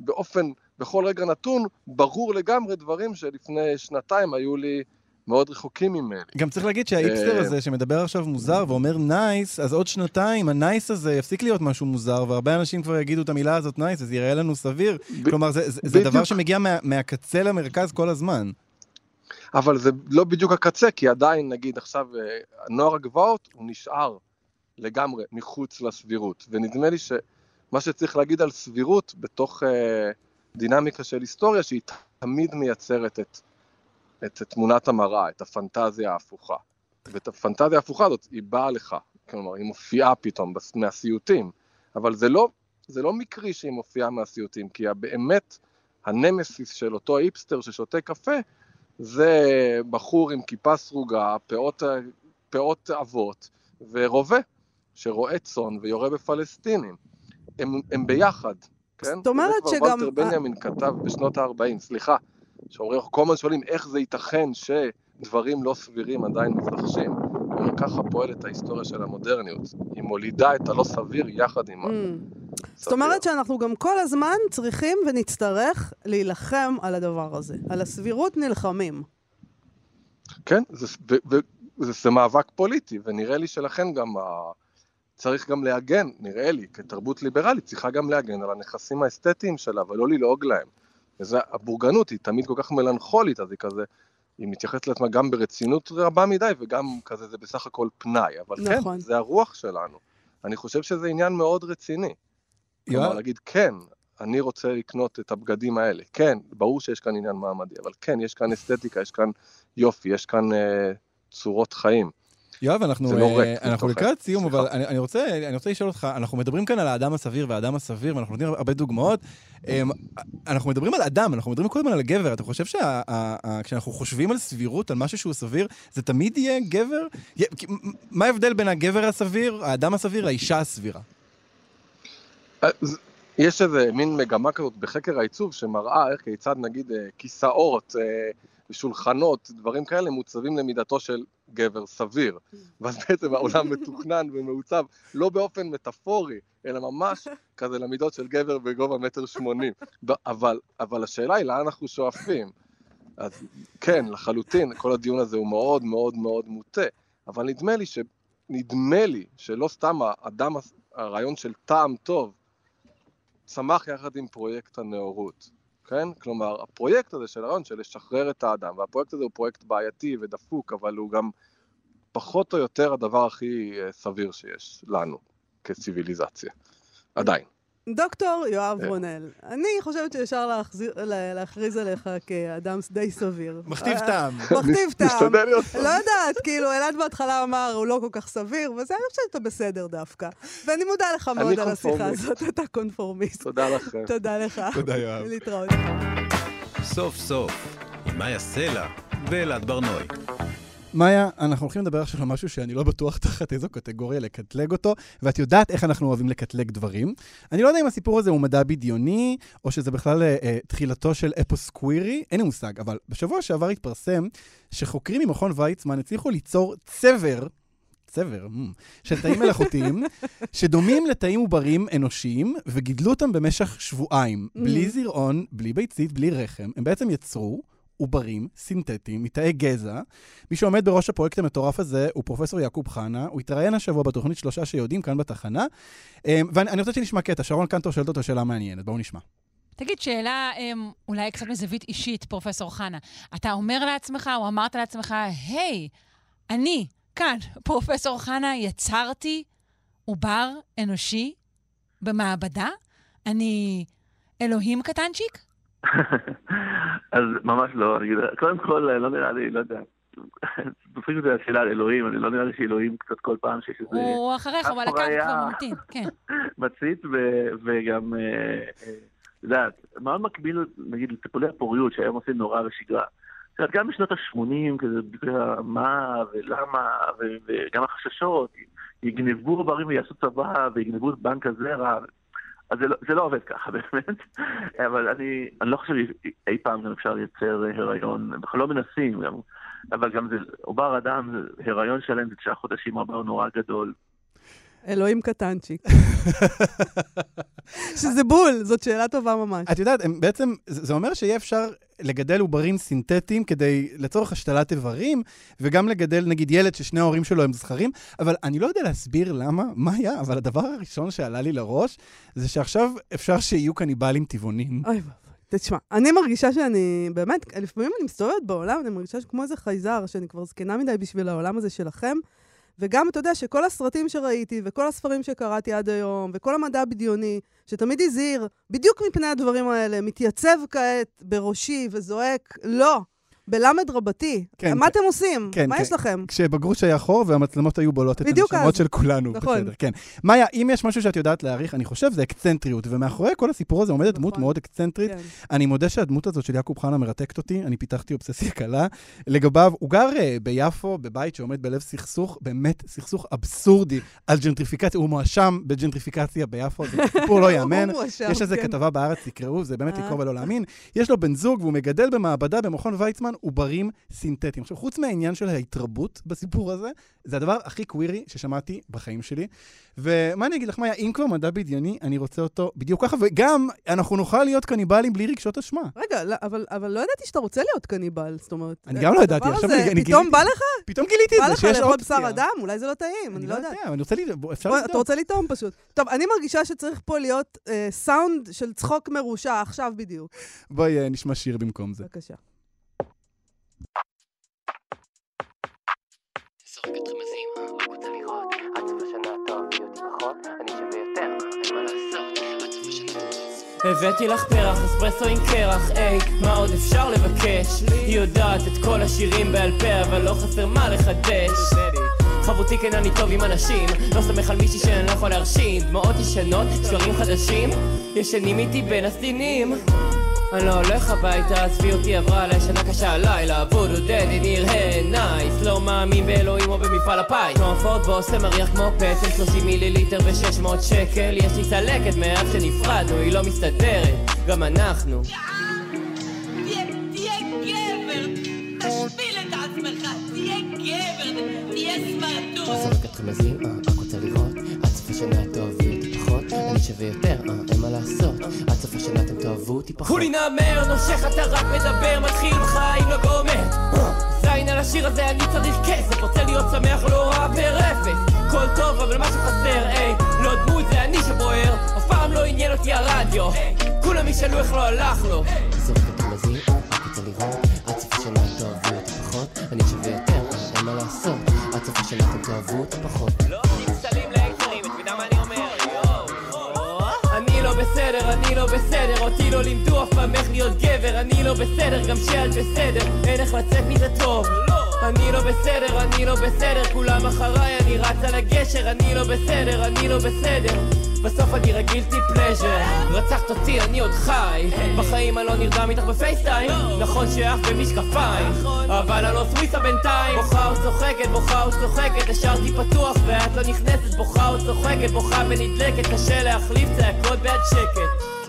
באופן, בכל רגע נתון, ברור לגמרי דברים שלפני שנתיים היו לי מאוד רחוקים ממני. גם צריך להגיד שההיפסטר אה, הזה שמדבר עכשיו מוזר ואומר nice, אז עוד שנתיים ה nice הזה יפסיק להיות משהו מוזר, והרבה אנשים כבר יגידו את המילה הזאת nice, אז יראה לנו סביר. כלומר, זה-. דבר שמגיע מה- מהקצה למרכז כל הזמן. אבל זה לא בדיוק הקצה, כי עדיין, נגיד, עכשיו, אה, נוער הגבעות, הוא נשאר לגמרי מחוץ לסבירות. ונדמה לי שמה שצריך להגיד על סבירות בתוך אה, דינמיקה של היסטוריה, שהיא תמיד מייצרת את, את, את תמונת המראה, את הפנטזיה ההפוכה. ואת הפנטזיה ההפוכה הזאת, היא באה לך, כלומר, היא מופיעה פתאום מהסיוטים. אבל זה לא, זה לא מקרי שהיא מופיעה מהסיוטים, כי באמת, הנמסיס של אותו היפסטר ששותה קפה, זה בחור עם כיפה סרוגה, פאות, פאות אבות ורובה, שרועה צאן ויורה בפלסטינים. הם, הם ביחד, כן? זאת אומרת זה שגם- כבר ולטר בנימין כתב בשנות ה-40, סליחה, שאומרים, כל הזמן שואלים איך זה ייתכן שדברים לא סבירים עדיין מתרחשים. אומר, ככה פועלת ההיסטוריה של המודרניות. היא מולידה את הלא סביר יחד עם. Mm. זאת אומרת שאנחנו גם כל הזמן צריכים ונצטרך להילחם על הדבר הזה. על הסבירות נלחמים. כן, זה, ו, ו, זה, זה מאבק פוליטי, ונראה לי שלכן גם ה, צריך גם להגן, נראה לי, כתרבות ליברלית, צריכה גם להגן על הנכסים האסתטיים שלה, ולא ללעוג להם. וזה, הבורגנות היא תמיד כל כך מלנכולית, אז היא כזה, היא מתייחסת לעצמה גם ברצינות רבה מדי, וגם כזה זה בסך הכל פנאי. אבל נכון. כן, זה הרוח שלנו. אני חושב שזה עניין מאוד רציני. כלומר, יואב? להגיד, כן, אני רוצה לקנות את הבגדים האלה. כן, ברור שיש כאן עניין מעמדי, אבל כן, יש כאן אסתטיקה, יש כאן יופי, יש כאן אה, צורות חיים. יואב, אנחנו, לא אה, אנחנו. לקראת סיום. אבל אני, אני, רוצה, אני רוצה לשאול אותך, אנחנו מדברים כאן על האדם הסביר והאדם הסביר, ואנחנו נותנים הרבה דוגמאות. אמ, אנחנו מדברים על אדם, אנחנו מדברים כל הזמן על גבר. אתה חושב שכשאנחנו חושבים על סבירות, על משהו שהוא סביר, זה תמיד יהיה גבר? מה ההבדל בין הגבר הסביר, האדם הסביר, לאישה הסבירה? אז יש איזה מין מגמה כזאת בחקר העיצוב שמראה איך כיצד נגיד אה, כיסאות, אה, שולחנות, דברים כאלה מוצבים למידתו של גבר סביר. ואז בעצם העולם מתוכנן ומעוצב לא באופן מטאפורי, אלא ממש כזה למידות של גבר בגובה מטר שמונים. אבל, אבל השאלה היא לאן אנחנו שואפים. אז כן, לחלוטין, כל הדיון הזה הוא מאוד מאוד מאוד מוטה, אבל נדמה לי ש... נדמה לי שלא סתם האדם, הרעיון של טעם טוב, צמח יחד עם פרויקט הנאורות, כן? כלומר, הפרויקט הזה של הרעיון של לשחרר את האדם, והפרויקט הזה הוא פרויקט בעייתי ודפוק, אבל הוא גם פחות או יותר הדבר הכי אה, סביר שיש לנו כציוויליזציה, עדיין. דוקטור יואב אה. רונל, אני חושבת שאפשר להכריז עליך כאדם די סביר. מכתיב אה, טעם. מכתיב טעם. משתדל להיות לא יודעת, כאילו, אלעד בהתחלה אמר, הוא לא כל כך סביר, וזה, אני חושבת שאתה בסדר דווקא. ואני מודה לך אני מאוד על השיחה. הזאת, אתה קונפורמיסט. תודה לכם. תודה לך. תודה, יואב. להתראות. סוף סוף, עם מאיה סלע ואלעד ברנועי. מאיה, אנחנו הולכים לדבר עכשיו על משהו שאני לא בטוח תחת איזו קטגוריה לקטלג אותו, ואת יודעת איך אנחנו אוהבים לקטלג דברים. אני לא יודע אם הסיפור הזה הוא מדע בדיוני, או שזה בכלל אה, אה, תחילתו של אפוס קווירי, אין לי מושג, אבל בשבוע שעבר התפרסם שחוקרים ממכון ויצמן הצליחו ליצור צבר, צבר, mm, של תאים מלאכותיים, שדומים לתאים עוברים אנושיים, וגידלו אותם במשך שבועיים, בלי Mhm. זרעון, בלי ביצית, בלי רחם. הם בעצם יצרו עוברים סינתטיים מתאי גזע. מי שעומד בראש הפרויקט המטורף הזה הוא פרופסור יעקוב חנה, הוא התראיין השבוע בתוכנית שלושה שיודעים כאן בתחנה. אמ, ואני אני רוצה שנשמע קטע, שרון קנטור שואלת אותו שאלה מעניינת, בואו נשמע. תגיד, שאלה אמ, אולי קצת מזווית אישית, פרופסור חנה. אתה אומר לעצמך, או אמרת לעצמך, היי, אני, כאן, פרופסור חנה, יצרתי עובר אנושי במעבדה? אני אלוהים קטנצ'יק? אז ממש לא, אני אגיד, קודם כל, לא נראה לי, לא יודע. דופקים אותי השאלה על אלוהים, אני לא נראה לי שאלוהים קצת כל פעם שיש איזה הוא אחריך, הוא על הקו הפריה. כבר ממתין, כן. מצית, וגם, אה, אה, את יודעת, מאוד מקביל, נגיד, לטיפולי הפוריות שהיום עושים נורא בשגרה. את יודעת, גם בשנות ה-80, כזה, יודע, מה ולמה, וגם החששות, יגנבו עוברים ויעשו צבא, ויגנבו את בנק הזרע. אז זה לא, זה לא עובד ככה באמת, אבל אני, אני לא חושב שאי פעם גם אפשר לייצר הריון, אנחנו לא מנסים גם, אבל גם זה, עובר אדם, הריון שלם זה תשעה חודשים, עובר נורא גדול. אלוהים קטנצ'יק. שזה בול, זאת שאלה טובה ממש. את יודעת, בעצם, זה אומר שיהיה אפשר לגדל עוברים סינתטיים כדי, לצורך השתלת איברים, וגם לגדל, נגיד, ילד ששני ההורים שלו הם זכרים, אבל אני לא יודע להסביר למה, מה היה, אבל הדבר הראשון שעלה לי לראש, זה שעכשיו אפשר שיהיו קניבלים טבעונים. אוי ואבוי. תשמע, אני מרגישה שאני, באמת, לפעמים אני מסתובבת בעולם, אני מרגישה כמו איזה חייזר, שאני כבר זקנה מדי בשביל העולם הזה שלכם. וגם, אתה יודע, שכל הסרטים שראיתי, וכל הספרים שקראתי עד היום, וכל המדע הבדיוני, שתמיד הזהיר, בדיוק מפני הדברים האלה, מתייצב כעת בראשי וזועק, לא, בלמד רבתי. כן, מה כן. אתם עושים? כן, מה כן. יש לכם? כשבגרוש היה חור והמצלמות היו בולעות את הנשמות. של כולנו. נכון. בסדר, כן. מאיה, אם יש משהו שאת יודעת להעריך, אני חושב, זה אקצנטריות, ומאחורי כל הסיפור הזה עומדת דמות נכון. מאוד אקצנטרית. כן. אני מודה שהדמות הזאת של יעקב חנה מרתקת אותי, אני פיתחתי אובססיה קלה. לגביו, הוא גר אה, ביפו, בבית שעומד בלב סכסוך, באמת סכסוך אבסורדי על ג'נטריפיקציה, הוא מואשם בג'נטריפיקציה ביפו, זה סיפור לא ייאמן. מואשם, יש איזה כן. כתבה בארץ, תקראו, זה באמת אה. לקרוא ולא להאמין. יש לו בן זוג והוא מגדל במעבדה במכון ויצמן עוברים סינתטיים. עכשיו, חוץ מהעניין של ההתרבות בסיפור הזה, זה הדבר הכי קווירי ששמעתי בחיים שלי. ומה אני אגיד לך, מאיה, אם כבר מדע בדיוני, אני רוצה אותו בדיוק ככה, וגם אנחנו נוכל להיות קניבלים בלי רגשות אשמה. רגע, לא, אבל, אבל לא ידעתי שאתה רוצה להיות קניבל, זאת אומרת... אני גם לא ידעתי, עכשיו הזה, אני- אני פתאום גיליתי. בא לך? פתאום גיליתי בא את זה, לך שיש לאכול אופציה. בשר אדם? אולי זה לא טעים, אני לא יודעת. יודע, אני רוצה ל... בוא, אפשר לבדוק. אתה רוצה לטעום פשוט. טוב, אני מרגישה שצריך פה להיות אה, סאונד של צחוק מרושע, עכשיו בדיוק. בואי אה, נשמע שיר במקום זה. בבקשה. הבאתי לך פרח, אספרסו עם קרח, היי, מה עוד אפשר לבקש? היא יודעת את כל השירים בעל פה, אבל לא חסר מה לחדש. חבותי כן אני טוב עם אנשים, לא סומך על מישהי שאני לא יכול להרשים. דמעות ישנות, שקרים חדשים, ישנים איתי בין הסדינים. אני לא הולך הביתה, עזבי אותי עברה עליי שנה קשה הלילה. וודו דדי נראה נייס. לא מאמין באלוהים או במפעל הפיס. כמו הפורט ועושה מריח כמו פטל 30 מיליליטר ו-600 שקל. יש לי צלקת מאז שנפרדנו, היא לא מסתדרת. גם אנחנו. תהיה גבר, תשפיל את עצמך, תהיה גבר, תהיה סמרטוט. זורק אתכם לזים, רק רוצה לראות? עד סוף השנה תאהבי אותי פחות אני שווה יותר, אה, אין מה לעשות. עד סוף השנה אתם תאהבו אותי פחות. כולי נאמר, נושך אתה רק מדבר מתחיל בחיים לא גומר. זין על השיר הזה אני צריך כסף רוצה להיות שמח לא אהבר אפס הכל טוב אבל משהו חסר, היי לא דמות זה אני שבוער. אף פעם לא עניין אותי הרדיו. כולם ישאלו איך לא הלך לו. זורק אתכם לזים, אה, רק רוצה לראות. עד סוף השנה תאהבו אותי פחות אני שווה יותר, אה, אין מה לעשות. עד סוף השנה אתם תאהבו אותי פחות בסדר, אותי לא לימדו אף פעם איך להיות גבר, אני לא בסדר, גם שאת בסדר, אין איך לצאת מזה טוב. אני לא בסדר, אני לא בסדר, כולם אחריי, אני רץ על הגשר, אני לא בסדר, אני לא בסדר. בסוף אני רגילתי פלז'ר, רצחת אותי, אני עוד חי. בחיים אני לא נרדם איתך בפייסטיים, נכון שאף במשקפיים, אבל אני לא סוויסה בינתיים. בוכה או צוחקת, בוכה או צוחקת, השארתי פתוח ואת לא נכנסת, בוכה או צוחקת, בוכה ונדלקת, קשה להחליף צעקות בעד שקט.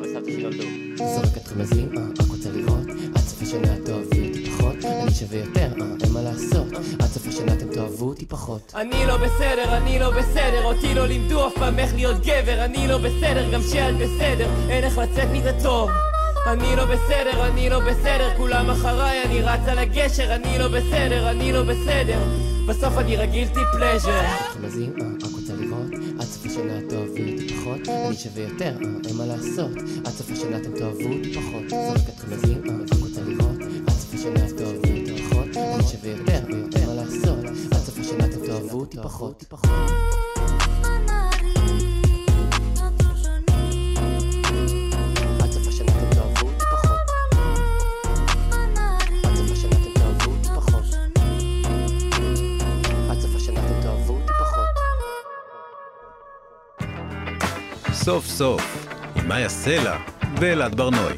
קשור לסבא וסבתא שנולדו? זורקת רמזים, אה, רק רוצה לראות. עד סוף השנה תאהבי אותי פחות. אני שווה יותר, אה, אין מה לעשות. עד סוף השנה אתם תאהבו אותי פחות. אני לא בסדר, אני לא בסדר, אותי לא לימדו אף פעם איך להיות גבר. אני לא בסדר, גם שאת בסדר, אין איך לצאת מזה טוב. אני לא בסדר, אני לא בסדר, כולם אחריי, אני רץ על הגשר, אני לא בסדר, אני לא בסדר. בסוף אני רגילתי פלז'ר. רמזים, אה, רק רוצה לראות. עד סוף השנה אותי פחות. אני שווה יותר, אה, אין מה לעשות. עד סוף השנה אתם תאהבו אותי פחות. זורקת רמזים, אה, רק רוצה לראות. עד סוף השנה תאהבי אותי פחות. אני שווה יותר, אין מה לעשות. עד סוף השנה אתם תאהבו אותי פחות. סוף סוף, עם מאיה סלע ואלעד ברנועי.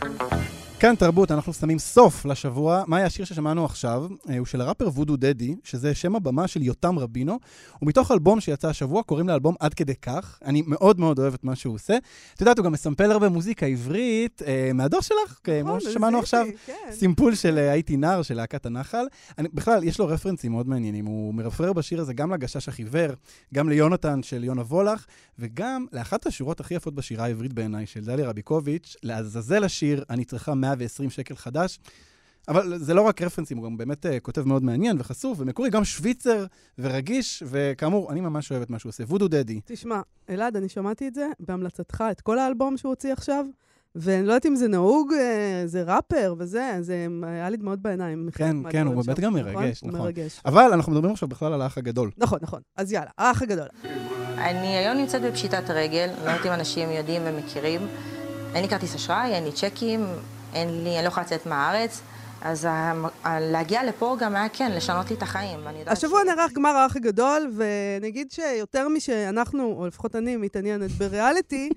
כאן תרבות, אנחנו שמים סוף לשבוע. מה היה השיר ששמענו עכשיו? אה, הוא של הראפר וודו דדי, שזה שם הבמה של יותם רבינו, ומתוך אלבום שיצא השבוע, קוראים לאלבום עד כדי כך. אני מאוד מאוד אוהב את מה שהוא עושה. את יודעת, הוא גם מסמפל הרבה מוזיקה עברית, אה, מהדור שלך, כמו נכון, ששמענו עכשיו, סימפול של אה, הייתי נער, של להקת הנחל. אני, בכלל, יש לו רפרנסים מאוד מעניינים. הוא מרפרר בשיר הזה גם לגשש החיוור, גם ליונתן של יונה וולך, וגם לאחת השורות הכי יפות בשירה העברית בעיניי, של דליה רביקוביץ', לעזאזל השיר, אני צריכה 120 שקל חדש. אבל זה לא רק רפרנסים, הוא גם באמת uh, כותב מאוד מעניין וחשוף ומקורי, גם שוויצר ורגיש, וכאמור, אני ממש אוהב את מה שהוא עושה. וודו דדי. תשמע, אלעד, אני שמעתי את זה בהמלצתך, את כל האלבום שהוא הוציא עכשיו, ואני לא יודעת אם זה נהוג, אה, זה ראפר וזה, זה היה לי דמעות בעיניים. כן, כן, הוא באמת גם מרגש, הוא נכון. מרגש. אבל אנחנו מדברים עכשיו בכלל על האח הגדול. נכון, נכון. אז יאללה, האח הגדול. אני היום נמצאת בפשיטת רגל, לא יודעת אם אנשים יודעים ומכירים. אין לי כרטיס אשראי, אין לי צ'קים, אין לי, אני לא יכולה לצאת מהארץ. אז להגיע לפה גם היה כן, לשנות לי את החיים. השבוע נערך גמר האח הגדול, ונגיד שיותר משאנחנו, או לפחות אני, מתעניינת בריאליטי,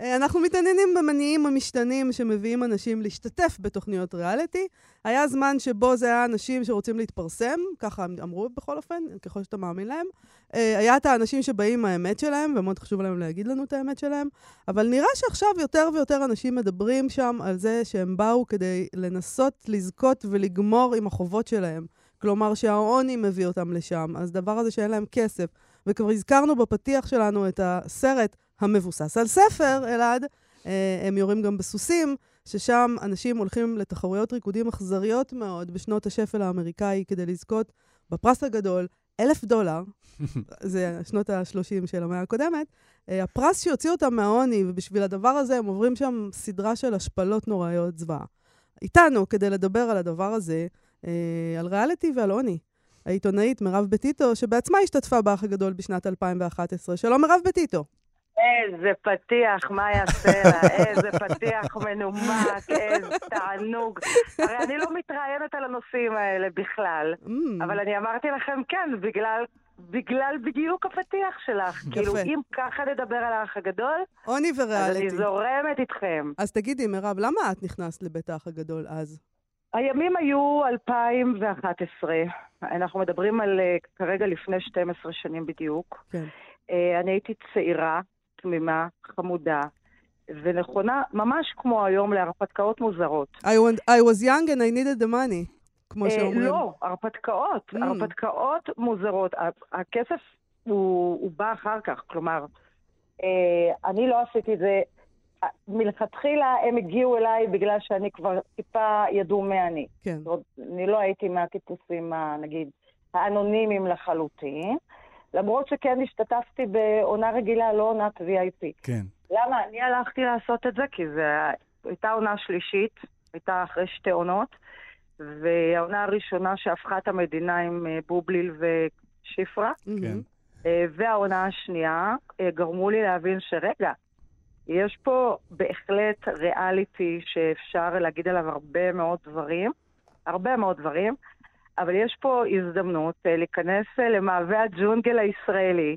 אנחנו מתעניינים במניעים המשתנים שמביאים אנשים להשתתף בתוכניות ריאליטי. היה זמן שבו זה היה אנשים שרוצים להתפרסם, ככה הם אמרו בכל אופן, ככל שאתה מאמין להם. אה, היה את האנשים שבאים עם האמת שלהם, ומאוד חשוב להם להגיד לנו את האמת שלהם, אבל נראה שעכשיו יותר ויותר אנשים מדברים שם על זה שהם באו כדי לנסות לזכות ולגמור עם החובות שלהם. כלומר שהעוני מביא אותם לשם, אז דבר הזה שאין להם כסף. וכבר הזכרנו בפתיח שלנו את הסרט המבוסס על ספר, אלעד, אה, הם יורים גם בסוסים, ששם אנשים הולכים לתחרויות ריקודים אכזריות מאוד בשנות השפל האמריקאי כדי לזכות בפרס הגדול, אלף דולר, זה שנות ה-30 של המאה הקודמת, אה, הפרס שיוציא אותם מהעוני, ובשביל הדבר הזה הם עוברים שם סדרה של השפלות נוראיות זוועה. איתנו, כדי לדבר על הדבר הזה, אה, על ריאליטי ועל עוני. העיתונאית מירב בטיטו, שבעצמה השתתפה באח הגדול בשנת 2011. שלום מירב בטיטו. איזה פתיח, מה יעשה לה? איזה פתיח מנומק, איזה תענוג. הרי אני לא מתראיינת על הנושאים האלה בכלל, Mm. אבל אני אמרתי לכם כן, בגלל, בגלל בדיוק הפתיח שלך. יפה. כאילו, אם ככה נדבר על האח הגדול, עוני אז אני וריאליטי. זורמת איתכם. אז תגידי, מירב, למה את נכנסת לבית האח הגדול אז? הימים היו 2011. אנחנו מדברים על אה, כרגע לפני 12 שנים בדיוק. כן. אה, אני הייתי צעירה, תמימה, חמודה, ונכונה, ממש כמו היום להרפתקאות מוזרות. I, want, I was young and I needed the money, כמו אה, שאומרים. לא, הרפתקאות, Mm. הרפתקאות מוזרות. הכסף הוא, הוא בא אחר כך, כלומר, אה, אני לא עשיתי את זה. אה, מלכתחילה הם הגיעו אליי בגלל שאני כבר טיפה ידעו מי אני. כן. זאת אני לא הייתי מהטיפוסים, נגיד, האנונימיים לחלוטין, למרות שכן השתתפתי בעונה רגילה, לא עונת VIP. כן. למה? אני הלכתי לעשות את זה כי זו הייתה עונה שלישית, הייתה אחרי שתי עונות, והעונה הראשונה שהפכה את המדינה עם אה, בובליל שפרה. כן. אה, והעונה השנייה אה, גרמו לי להבין שרגע, יש פה בהחלט ריאליטי שאפשר להגיד עליו הרבה מאוד דברים, הרבה מאוד דברים, אבל יש פה הזדמנות אה, להיכנס אה, למעבה הג'ונגל הישראלי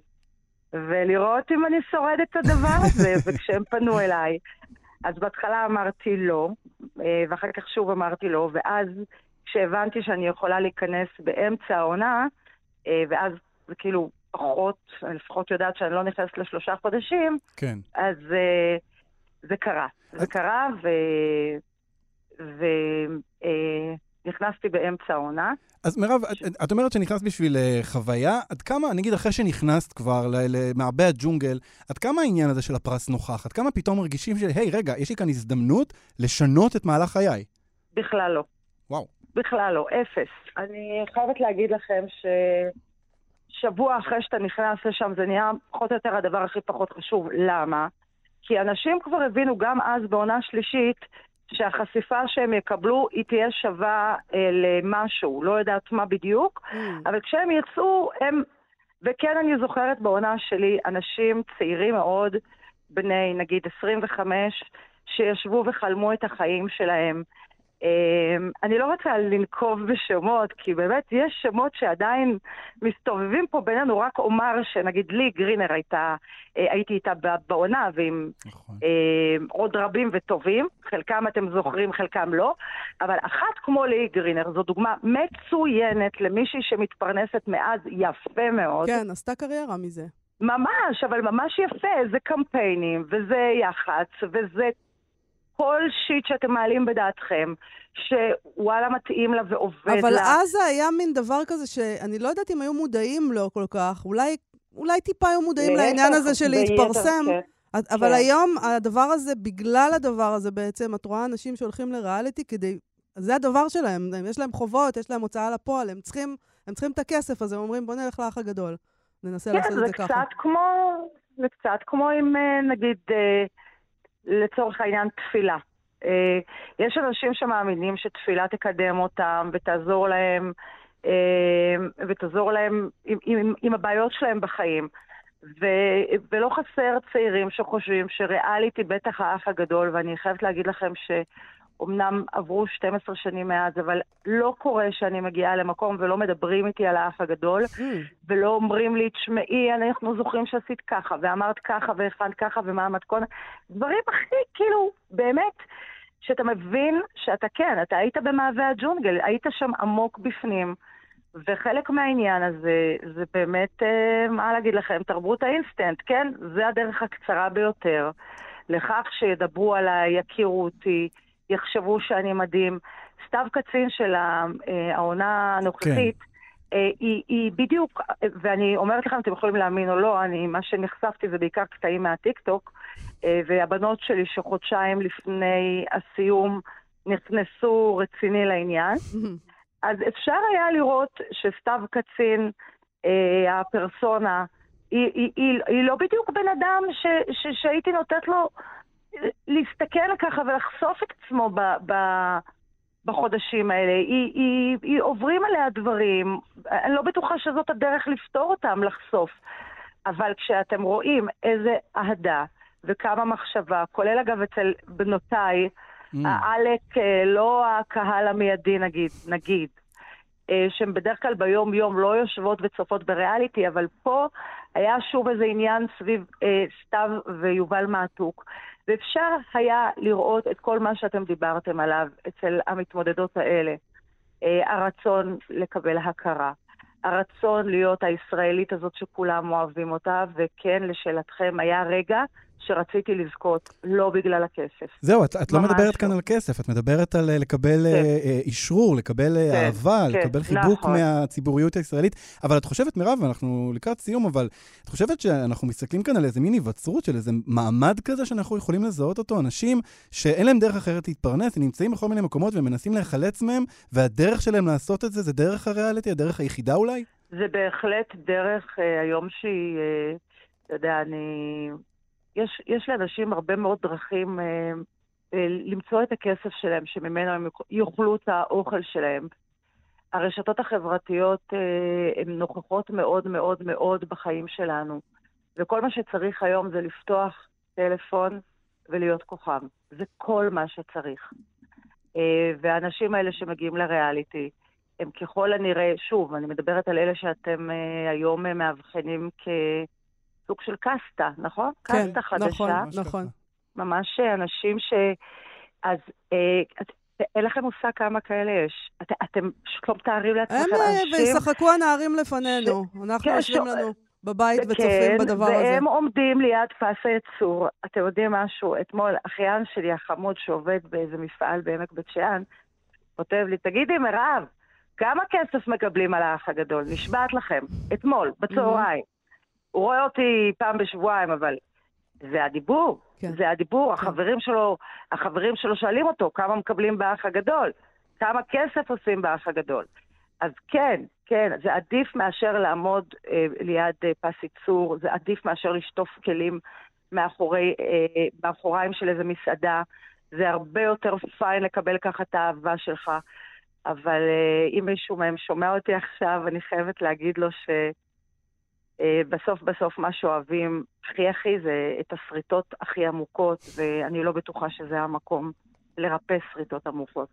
ולראות אם אני שורדת את הדבר הזה, וכשהם פנו אליי, אז בהתחלה אמרתי לא, אה, ואחר כך שוב אמרתי לא, ואז כשהבנתי שאני יכולה להיכנס באמצע העונה, ואז זה כאילו פחות, אני לפחות יודעת שאני לא נכנסת לשלושה חודשים, כן. אז זה קרה. זה קרה, ונכנסתי באמצע העונה. אז מירב, את, את אומרת שנכנסת בשביל אה, חוויה, עד כמה, נגיד אחרי שנכנסת כבר למעבה הג'ונגל, עד כמה העניין הזה של הפרס נוכח? עד כמה פתאום מרגישים של, היי, רגע, יש לי כאן הזדמנות לשנות את מהלך חיי? בכלל לא. וואו. בכלל לא, אפס. אני חייבת להגיד לכם ששבוע אחרי שאתה נכנס לשם זה נהיה פחות או יותר הדבר הכי פחות חשוב. למה? כי אנשים כבר הבינו גם אז בעונה שלישית שהחשיפה שהם יקבלו היא תהיה שווה אה, למשהו, לא יודעת מה בדיוק, אבל כשהם יצאו, הם... וכן, אני זוכרת בעונה שלי אנשים צעירים מאוד, בני נגיד 25, שישבו וחלמו את החיים שלהם. אמ, אני לא רוצה לנקוב בשמות, כי באמת יש שמות שעדיין מסתובבים פה בינינו, רק אומר שנגיד לי גרינר הייתה, אה, הייתי איתה בעונה, ועם אמ, עוד רבים וטובים, חלקם אתם זוכרים, חלקם לא, אבל אחת כמו לי גרינר זו דוגמה מצוינת למישהי שמתפרנסת מאז יפה מאוד. כן, עשתה קריירה מזה. ממש, אבל ממש יפה, זה קמפיינים, וזה יח"צ, וזה כל שיט שאתם מעלים בדעתכם, שוואלה מתאים לה ועובד אבל לה. אז זה היה מין דבר כזה שאני לא יודעת אם היו מודעים לו כל כך. אולי, אולי טיפה היו מודעים לעניין הזה של להתפרסם. כן. אבל כן. היום הדבר הזה, בגלל הדבר הזה בעצם, את רואה אנשים שהולכים לריאליטי כדי... זה הדבר שלהם, הם- יש להם חובות, יש להם הוצאה לפועל, הם צריכים, הם צריכים את הכסף הזה, הם אומרים, בוא נלך לאח הגדול. ננסה לעשות כן, את זה זה ככה. קצת כמו, זה קצת כמו עם, אה, נגיד, אה, לצורך העניין, תפילה. אה, יש אנשים שמאמינים שתפילה תקדם אותם ותעזור להם, אה, ותעזור להם עם, עם, עם הבעיות שלהם בחיים. ו, ולא חסר צעירים שחושבים שריאליטי בטח האח הגדול, ואני חייבת להגיד לכם שאומנם עברו 12 שנים מאז, אבל לא קורה שאני מגיעה למקום ולא מדברים איתי על האח הגדול, ולא אומרים לי, תשמעי, אנחנו זוכרים שעשית ככה, ואמרת ככה, והכנת ככה, ומה המתכון. דברים הכי, כאילו, באמת, שאתה מבין שאתה כן, אתה היית במעבה הג'ונגל, היית שם עמוק בפנים. וחלק מהעניין הזה, זה באמת, אה, מה להגיד לכם, תרבות האינסטנט, כן? זה הדרך הקצרה ביותר. לכך שידברו עליי, יכירו אותי, יחשבו שאני מדהים. סתיו קצין של אה, העונה הנוכחית, אה, היא, היא בדיוק, ואני אומרת לכם, אתם יכולים להאמין או לא, אני, מה שנחשפתי זה בעיקר קטעים מהטיקטוק, אה, והבנות שלי שחודשיים לפני הסיום נכנסו רציני לעניין. אז אפשר היה לראות שסתיו קצין, אה, הפרסונה, היא, היא, היא, היא לא בדיוק בן אדם ש, ש, שהייתי נותנת לו להסתכל ככה ולחשוף את עצמו ב, ב, בחודשים האלה. היא, היא, היא עוברים עליה דברים, אני לא בטוחה שזאת הדרך לפתור אותם, לחשוף. אבל כשאתם רואים איזה אהדה וכמה מחשבה, כולל אגב אצל בנותיי, העלק אה, לא הקהל המיידי נגיד, נגיד, אה, שהן בדרך כלל ביום-יום לא יושבות וצופות בריאליטי, אבל פה היה שוב איזה עניין סביב אה, סתיו ויובל מעתוק. ואפשר היה לראות את כל מה שאתם דיברתם עליו אצל המתמודדות האלה. אה, הרצון לקבל הכרה, הרצון להיות הישראלית הזאת שכולם אוהבים אותה, וכן, לשאלתכם, היה רגע שרציתי לזכות, לא בגלל הכסף. זהו, את, את לא מדברת כאן על כסף, את מדברת על אה, לקבל אה, אה, אישרור, לקבל אה, כן, אהבה, כן, לקבל חיבוק נכון. מהציבוריות הישראלית. אבל את חושבת, מירב, אנחנו לקראת סיום, אבל את חושבת שאנחנו מסתכלים כאן על איזה מין היווצרות של איזה מעמד כזה שאנחנו יכולים לזהות אותו? אנשים שאין להם דרך אחרת להתפרנס, הם נמצאים בכל מיני מקומות ומנסים להיחלץ מהם, והדרך שלהם לעשות את זה זה דרך הריאליטי, הדרך היחידה אולי? זה בהחלט דרך אה, היום שהיא, אה, אתה יודע, אני... יש, יש לאנשים הרבה מאוד דרכים אה, אה, למצוא את הכסף שלהם, שממנו הם יוכלו את האוכל שלהם. הרשתות החברתיות אה, הן נוכחות מאוד מאוד מאוד בחיים שלנו, וכל מה שצריך היום זה לפתוח טלפון ולהיות כוכב. זה כל מה שצריך. אה, והאנשים האלה שמגיעים לריאליטי, הם ככל הנראה, שוב, אני מדברת על אלה שאתם אה, היום אה, מאבחנים כסוג של קסטה, נכון? כן, קסטה חדשה. נכון, נכון. ממש אנשים ש... אז אה, את- אין לכם מושג כמה כאלה יש. את, אתם פשוט לא מתארים לעצמכם הם אה, אנשים... וישחקו הנערים לפנינו. אנחנו כן, יושבים ש- לנו בבית וצופים כן, בדבר הזה. והם עומדים ליד פס הייצור. אתם יודעים משהו? אתמול אחיין שלי החמוד שעובד באיזה מפעל בעמק בית שאן, כותב לי, תגידי, מירב, כמה כסף מקבלים על האח הגדול? נשבעת לכם. אתמול, בצהריים. הוא רואה אותי פעם בשבועיים, אבל זה הדיבור. כן. זה הדיבור. החברים שלו, החברים שלו שואלים אותו, כמה מקבלים באח הגדול? כמה כסף עושים באח הגדול? אז כן, כן, זה עדיף מאשר לעמוד אה, ליד אה, פס ייצור, זה עדיף מאשר לשטוף כלים מאחורי, אה, מאחוריים של איזה מסעדה. זה הרבה יותר פיין לקבל ככה את האהבה שלך. אבל אה, אם מישהו מהם שומע אותי עכשיו, אני חייבת להגיד לו ש... אה, בסוף בסוף מה שאוהבים הכי הכי זה את השריטות הכי עמוקות, ואני לא בטוחה שזה המקום לרפא שריטות עמוקות.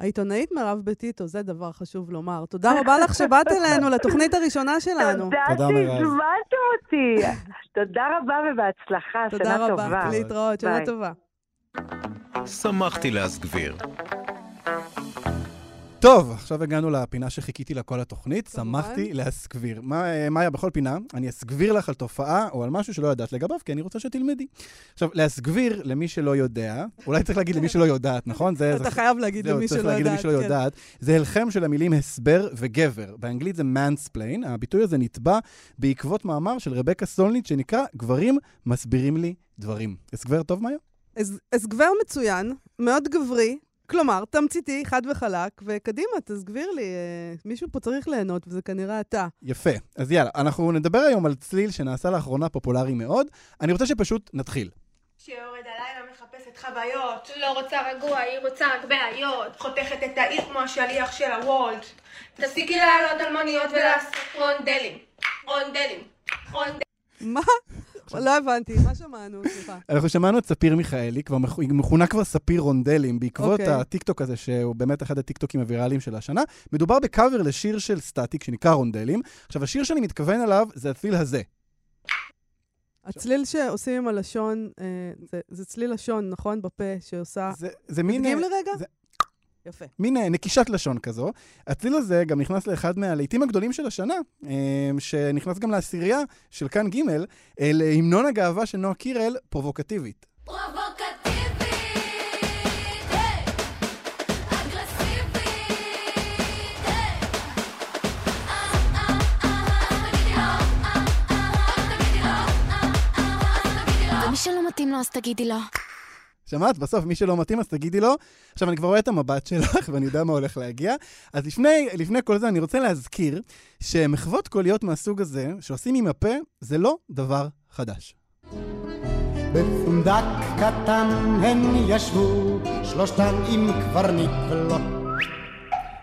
העיתונאית מירב בטיטו, זה דבר חשוב לומר. תודה רבה לך שבאת אלינו לתוכנית הראשונה שלנו. תודה שהזמנתם אותי. תודה רבה ובהצלחה, שנה תודה טובה. רבה, להתראות, שנה. טובה. שמחתי להסגביר. טוב, עכשיו הגענו לפינה שחיכיתי לה כל התוכנית, שמחתי להסגביר. מה, אה, מאיה, בכל פינה, אני אסגביר לך על תופעה או על משהו שלא ידעת לגביו, כי אני רוצה שתלמדי. עכשיו, להסגביר למי שלא יודע, אולי צריך להגיד למי שלא יודעת, נכון? אתה חייב להגיד למי שלא יודעת, כן. יודעת. זה הלחם של המילים הסבר וגבר. באנגלית זה mansplain. הביטוי הזה נתבע בעקבות מאמר של רבקה סולנית שנקרא גברים מסבירים לי דברים. הסגבר טוב, מאיה? הסגבר מצוין, מאוד גברי, כלומר, תמציתי, חד וחלק, וקדימה, תסגביר לי, אה, מישהו פה צריך ליהנות, וזה כנראה אתה. יפה. אז יאללה, אנחנו נדבר היום על צליל שנעשה לאחרונה פופולרי מאוד. אני רוצה שפשוט נתחיל. שיורד הלילה מחפשת חוויות. לא רוצה רגוע, היא רוצה רק בעיות. חותכת את העיר כמו השליח של הוולט. תפסיקי לעלות על מוניות ולעשות רונדלים. רונדלים. רונדלים. מה? לא הבנתי, מה שמענו? סליחה. אנחנו שמענו את ספיר מיכאלי, היא מכונה כבר ספיר רונדלים, בעקבות אוקיי. הטיקטוק הזה, שהוא באמת אחד הטיקטוקים הוויראליים של השנה. מדובר בקאבר לשיר של סטטיק, שנקרא רונדלים. עכשיו, השיר שאני מתכוון אליו זה הצליל הזה. הצליל שעושים עם הלשון, אה, זה- זה צליל לשון, נכון? בפה, שעושה... זה מין... תדגים אה, לי רגע? זה- יפה. מין אה, נקישת לשון כזו. הצליל הזה גם נכנס לאחד מהלהיטים הגדולים של השנה, אה, שנכנס גם לעשירייה של כאן ג', אה, להמנון הגאווה של נועה קירל, פרובוקטיבית. ומי שלא מתאים לו, אז תגידי לו. שמעת? בסוף, מי שלא מתאים, אז תגידי לו. עכשיו, אני כבר רואה את המבט שלך, ואני יודע מה הולך להגיע. אז לפני, לפני כל זה, אני רוצה להזכיר שמחוות קוליות מהסוג הזה, שעושים עם הפה, זה לא דבר חדש. בפונדק קטן הן ישבו, שלושתן עם קברניט ולא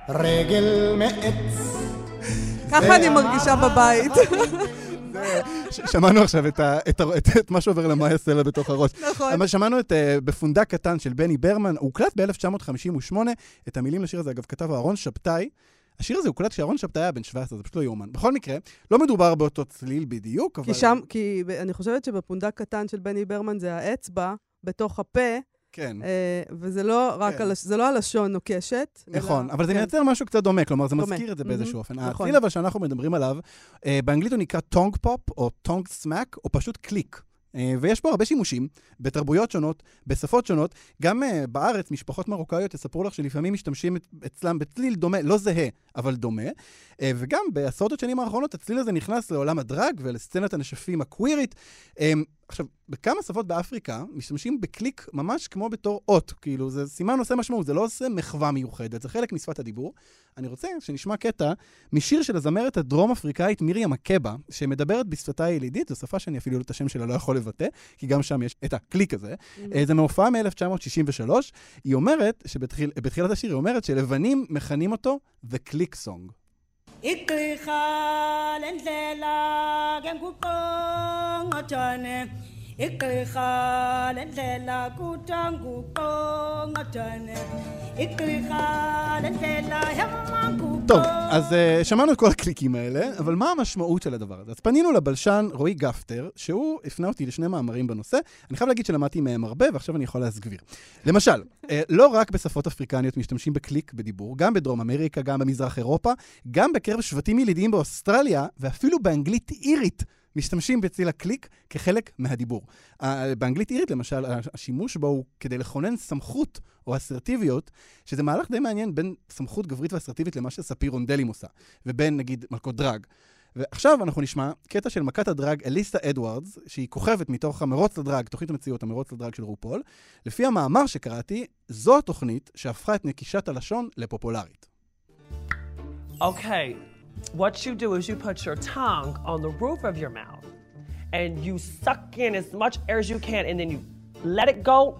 רגל מעץ. ככה אני מרגישה בבית. שמענו עכשיו את, מה שעובר למאיה סלע בתוך הראש. נכון. אבל שמענו את uh, בפונדק קטן של בני ברמן, הוא הוקלט ב-1958, את המילים לשיר הזה, אגב, כתב אהרון שבתאי. השיר הזה הוקלט כשאהרון שבתאי היה בן 17, זה פשוט לא יאומן. בכל מקרה, לא מדובר באותו צליל בדיוק, אבל... כי שם, כי אני חושבת שבפונדק קטן של בני ברמן זה האצבע בתוך הפה. כן. אה, וזה לא רק, כן. הלש- זה לא הלשון נוקשת. נכון, אלא- אבל זה כן. מייצר משהו קצת דומה, כלומר זה דומה. מזכיר את זה באיזשהו מהמם, אופן. נכון. הצליל אבל שאנחנו מדברים עליו, אה, באנגלית הוא נקרא tongue pop או tongue smack, או פשוט קליק. אה, ויש פה הרבה שימושים, בתרבויות שונות, בשפות שונות. גם בארץ, משפחות מרוקאיות יספרו לך שלפעמים משתמשים אצלם בצליל דומה, לא זהה, אבל דומה. וגם בעשרות השנים האחרונות הצליל הזה נכנס לעולם הדראג ולסצנת הנשפים הקווירית. עכשיו, בכמה שפות באפריקה משתמשים בקליק ממש כמו בתור אות, כאילו, זה סימן נושא משמעות, זה לא עושה מחווה מיוחדת, זה חלק משפת הדיבור. אני רוצה שנשמע קטע משיר של הזמרת הדרום-אפריקאית מירי מקבה, שמדברת בשפתה הילידית, זו שפה שאני אפילו את השם שלה לא יכול לבטא, כי גם שם יש את הקליק הזה. אה, זה מהופעה מ-1963. היא אומרת, שבתחילת השיר היא אומרת שלבנים מכנים אותו The Click Song. Igqirha lendlela ke nguqongqothane igqirha lendlela kuthiwa nguqongqothane igqirha lendlela טוב, אז uh, שמענו את כל הקליקים האלה, אבל מה המשמעות של הדבר הזה? אז פנינו לבלשן רועי גפטר, שהוא הפנה אותי לשני מאמרים בנושא. אני חייב להגיד שלמדתי מהם הרבה, ועכשיו אני יכול להסגביר. למשל, uh, לא רק בשפות אפריקניות משתמשים בקליק בדיבור, גם בדרום אמריקה, גם במזרח אירופה, גם בקרב שבטים ילידיים באוסטרליה, ואפילו באנגלית אירית. משתמשים בצליל הקליק כחלק מהדיבור. באנגלית אירית, למשל, השימוש בו הוא כדי לכונן סמכות או אסרטיביות, שזה מהלך די מעניין בין סמכות גברית ואסרטיבית למה שספיר רונדלים עושה, ובין, נגיד, מלכות דרג. ועכשיו אנחנו נשמע קטע של מכת הדרג אליסה אדוארדס, שהיא כוכבת מתוך המרוץ לדרג, תוכנית המציאות, המרוץ לדרג של רופול. לפי המאמר שקראתי, זו התוכנית שהפכה את נקישת הלשון לפופולרית. אוקיי, okay. What you do is you put your tongue on the roof of your mouth and you suck in as much air as you can and then you let it go.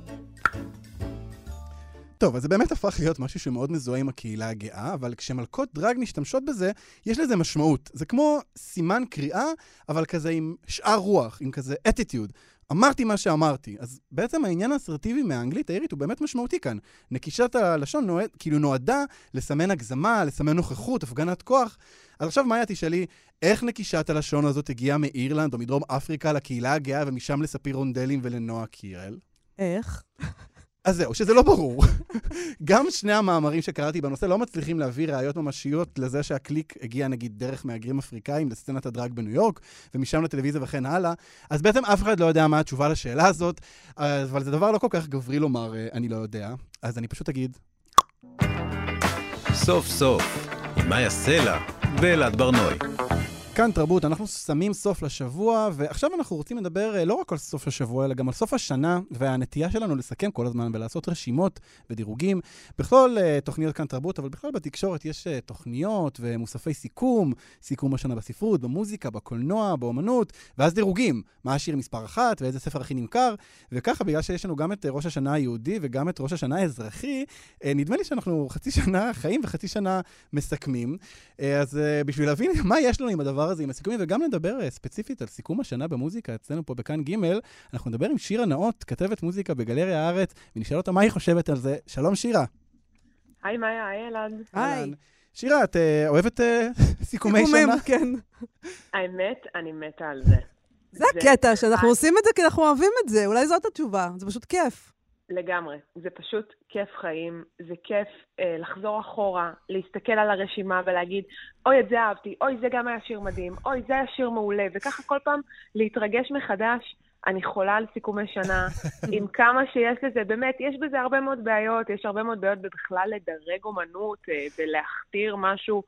טוב, אז זה באמת הפך להיות משהו שמאוד מזוהה עם הקהילה הגאה, אבל כשמלכות דרג משתמשות בזה, יש לזה משמעות. זה כמו סימן קריאה, אבל כזה עם שאר רוח, עם כזה attitude. אמרתי מה שאמרתי. אז בעצם העניין האסרטיבי מהאנגלית האירית הוא באמת משמעותי כאן. נקישת הלשון נועד, כאילו נועדה לסמן הגזמה, לסמן נוכחות, הפגנת כוח. אז עכשיו מאיה תשאלי, איך נקישת הלשון הזאת הגיעה מאירלנד או מדרום אפריקה לקהילה הגאה ומשם לספיר רונדלים ולנועה קירל? איך? אז זהו, שזה לא ברור. גם שני המאמרים שקראתי בנושא לא מצליחים להביא ראיות ממשיות לזה שהקליק הגיע נגיד דרך מהגרים אפריקאים לסצנת הדרג בניו יורק, ומשם לטלוויזיה וכן הלאה. אז בעצם אף אחד לא יודע מה התשובה לשאלה הזאת, אבל זה דבר לא כל כך גברי לומר, אה, אני לא יודע. אז אני פשוט אגיד... סוף סוף, עם מאיה סלע ואלעד ברנועי. כאן תרבות, אנחנו שמים סוף לשבוע, ועכשיו אנחנו רוצים לדבר אה, לא רק על סוף השבוע, אלא גם על סוף השנה, והנטייה שלנו לסכם כל הזמן ולעשות רשימות ודירוגים. בכל אה, תוכניות כאן תרבות, אבל בכלל בתקשורת יש אה, תוכניות ומוספי סיכום, סיכום השנה בספרות, במוזיקה, בקולנוע, באומנות, ואז דירוגים, מה השיר מספר אחת ואיזה ספר הכי נמכר, וככה, בגלל שיש לנו גם את ראש השנה היהודי וגם את ראש השנה האזרחי, נדמה לי שאנחנו חצי שנה חיים וחצי שנה מסכמים. אז בשביל להבין מה יש לנו עם הדבר הדבר הזה עם הסיכומים, וגם נדבר uh, ספציפית על סיכום השנה במוזיקה אצלנו פה בכאן ג', אנחנו נדבר עם שירה נאות, כתבת מוזיקה בגלריה הארץ, ונשאל אותה מה היא חושבת על זה. שלום שירה. היי מאיה, היי אלעד. היי. שירה, את uh, אוהבת uh, סיכומי שנה? סיכומים, כן. האמת, אני מתה על זה. זה הקטע, שאנחנו עושים את זה כי אנחנו אוהבים את זה, אולי זאת התשובה, זה פשוט כיף. לגמרי. זה פשוט כיף חיים, זה כיף אה, לחזור אחורה, להסתכל על הרשימה ולהגיד, אוי, את זה אהבתי, אוי, זה גם היה שיר מדהים, אוי, זה היה שיר מעולה, וככה כל פעם להתרגש מחדש. אני חולה על סיכומי שנה, עם כמה שיש לזה, באמת, יש בזה הרבה מאוד בעיות, יש הרבה מאוד בעיות בכלל לדרג אומנות אה, ולהכתיר משהו,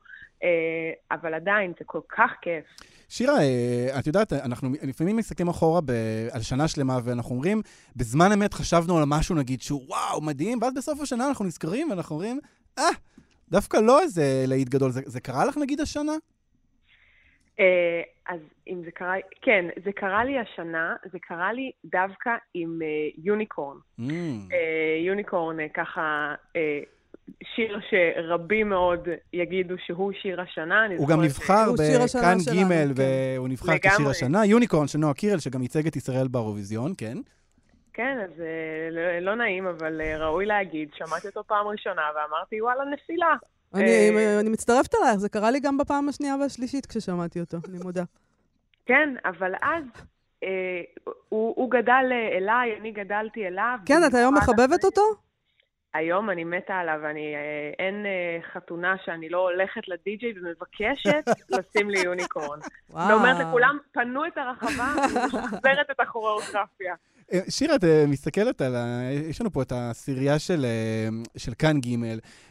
אבל עדיין, זה כל כך כיף. שירה, אה, את יודעת, אנחנו לפעמים מסתכלים אחורה ב, על שנה שלמה, ואנחנו אומרים, בזמן אמת חשבנו על משהו, נגיד, שהוא וואו, מדהים, ואז בסוף השנה אנחנו נזכרים ואנחנו אומרים, אה, דווקא לא איזה להיט גדול. זה, זה קרה לך, נגיד, השנה? אה, אז אם זה קרה, כן, זה קרה לי השנה, זה קרה לי דווקא עם יוניקורן. Mm. יוניקורן ככה שיר שרבים מאוד יגידו שהוא שיר השנה. הוא גם נבחר בכאן ג' כן. והוא נבחר כשיר השנה. יוניקורן של נועה קירל, שגם ייצג את ישראל באירוויזיון, כן. כן, אז אה, לא, לא נעים, אבל אה, ראוי להגיד, שמעתי אותו פעם ראשונה ואמרתי, וואלה, נפילה. אני, אה, אני מצטרפת אלייך, זה קרה לי גם בפעם השנייה והשלישית כששמעתי אותו, אני מודה. כן, אבל אז אה, הוא, הוא גדל אליי, אני גדלתי אליו. כן, את היום מחבבת אותו? היום אני מתה עליו, אני, אה, אין אה, חתונה שאני לא הולכת לדי-ג'יי ומבקשת לשים לי יוניקורן. ואומרת לכולם, פנו את הרחבה, אני משחזרת את הכוריאוגרפיה. אה, שירה, את מסתכלת על ה... יש לנו פה את הסירייה של, של כאן ג',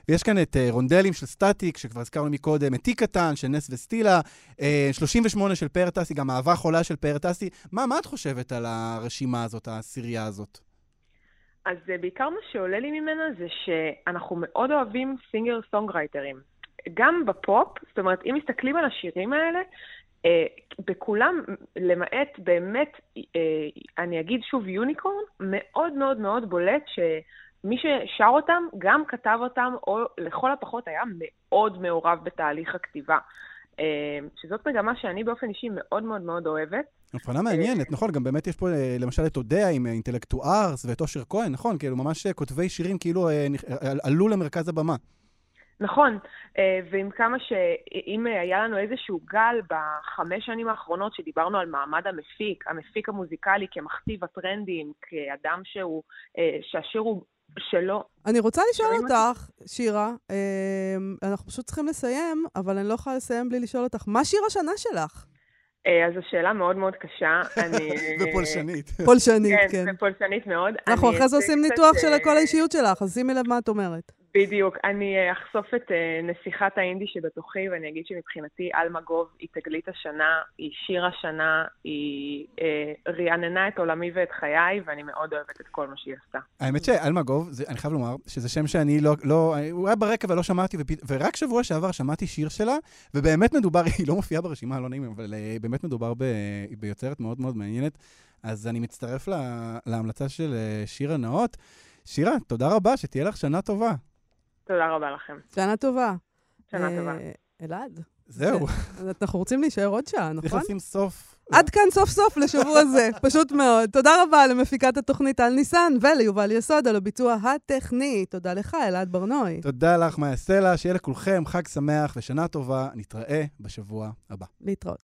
ויש כאן את רונדלים של סטטיק, שכבר הזכרנו מקודם, את תיק קטן של נס וסטילה, אה, 38 של פאר טסי, גם אהבה חולה של פאר טסי. מה, מה את חושבת על הרשימה הזאת, הסירייה הזאת? אז אה, בעיקר מה שעולה לי ממנה זה שאנחנו מאוד אוהבים singer songwriter ים. גם בפופ, זאת אומרת, אם מסתכלים על השירים האלה, אה, בכולם, למעט באמת, אה, אני אגיד שוב יוניקורן, מאוד מאוד מאוד בולט שמי ששר אותם גם כתב אותם, או לכל הפחות היה מאוד מעורב בתהליך הכתיבה. אה, שזאת מגמה שאני באופן אישי מאוד מאוד מאוד אוהבת. הבחנה מעניינת, נכון, גם באמת יש פה אה, למשל את אודיה עם אה, אינטלקטוארס ואת אושר כהן, נכון, כאילו ממש אה, כותבי שירים כאילו אה, אה, עלו למרכז הבמה. נכון, אה, ועם כמה שאם היה לנו איזשהו גל בחמש שנים האחרונות שדיברנו על מעמד המפיק, המפיק המוזיקלי כמכתיב הטרנדים, כאדם שהוא, אה, שהשיר הוא שלו. אני רוצה לשאול אותך, שירה, אה, אנחנו פשוט צריכים לסיים, אבל אני לא יכולה לסיים בלי לשאול אותך, מה שיר השנה שלך? אה, אז זו שאלה מאוד מאוד קשה. אני... ופולשנית. פולשנית, כן. כן, ופולשנית מאוד. אנחנו אחרי זה עושים ניתוח של אה, כל האישיות שלך, אז שימי לב מה את אומרת. בדיוק. אני אה, אחשוף את אה, נסיכת האינדי שבתוכי, ואני אגיד שמבחינתי עלמה גוב היא תגלית השנה, היא שיר השנה, היא אה, רעננה את עולמי ואת חיי, ואני מאוד אוהבת את כל מה שהיא עשתה. האמת שאלמגוב, זה- אני חייב לומר, שזה שם שאני לא, לא, הוא היה ברקע ולא שמעתי, ופ... ורק שבוע שעבר שמעתי שיר שלה, ובאמת מדובר, היא לא מופיעה ברשימה, לא נעים, אבל אה, באמת מדובר ב... ביוצרת מאוד מאוד מעניינת. אז אני מצטרף לה... להמלצה של שירה נאות. שירה, תודה רבה, שתהיה לך שנה טובה. תודה רבה לכם. שנה טובה. שנה אה, טובה. אלעד. זהו. זה- אנחנו רוצים להישאר עוד שעה, צריך נכון? לשים סוף. עד כאן סוף סוף לשבוע זה, פשוט מאוד. תודה רבה למפיקת התוכנית על ניסן וליובל יסוד על הביצוע הטכני. תודה לך, אלעד ברנועי. תודה לך, מאיה סלע, שיהיה לכולכם חג שמח ושנה טובה. נתראה בשבוע הבא. להתראות.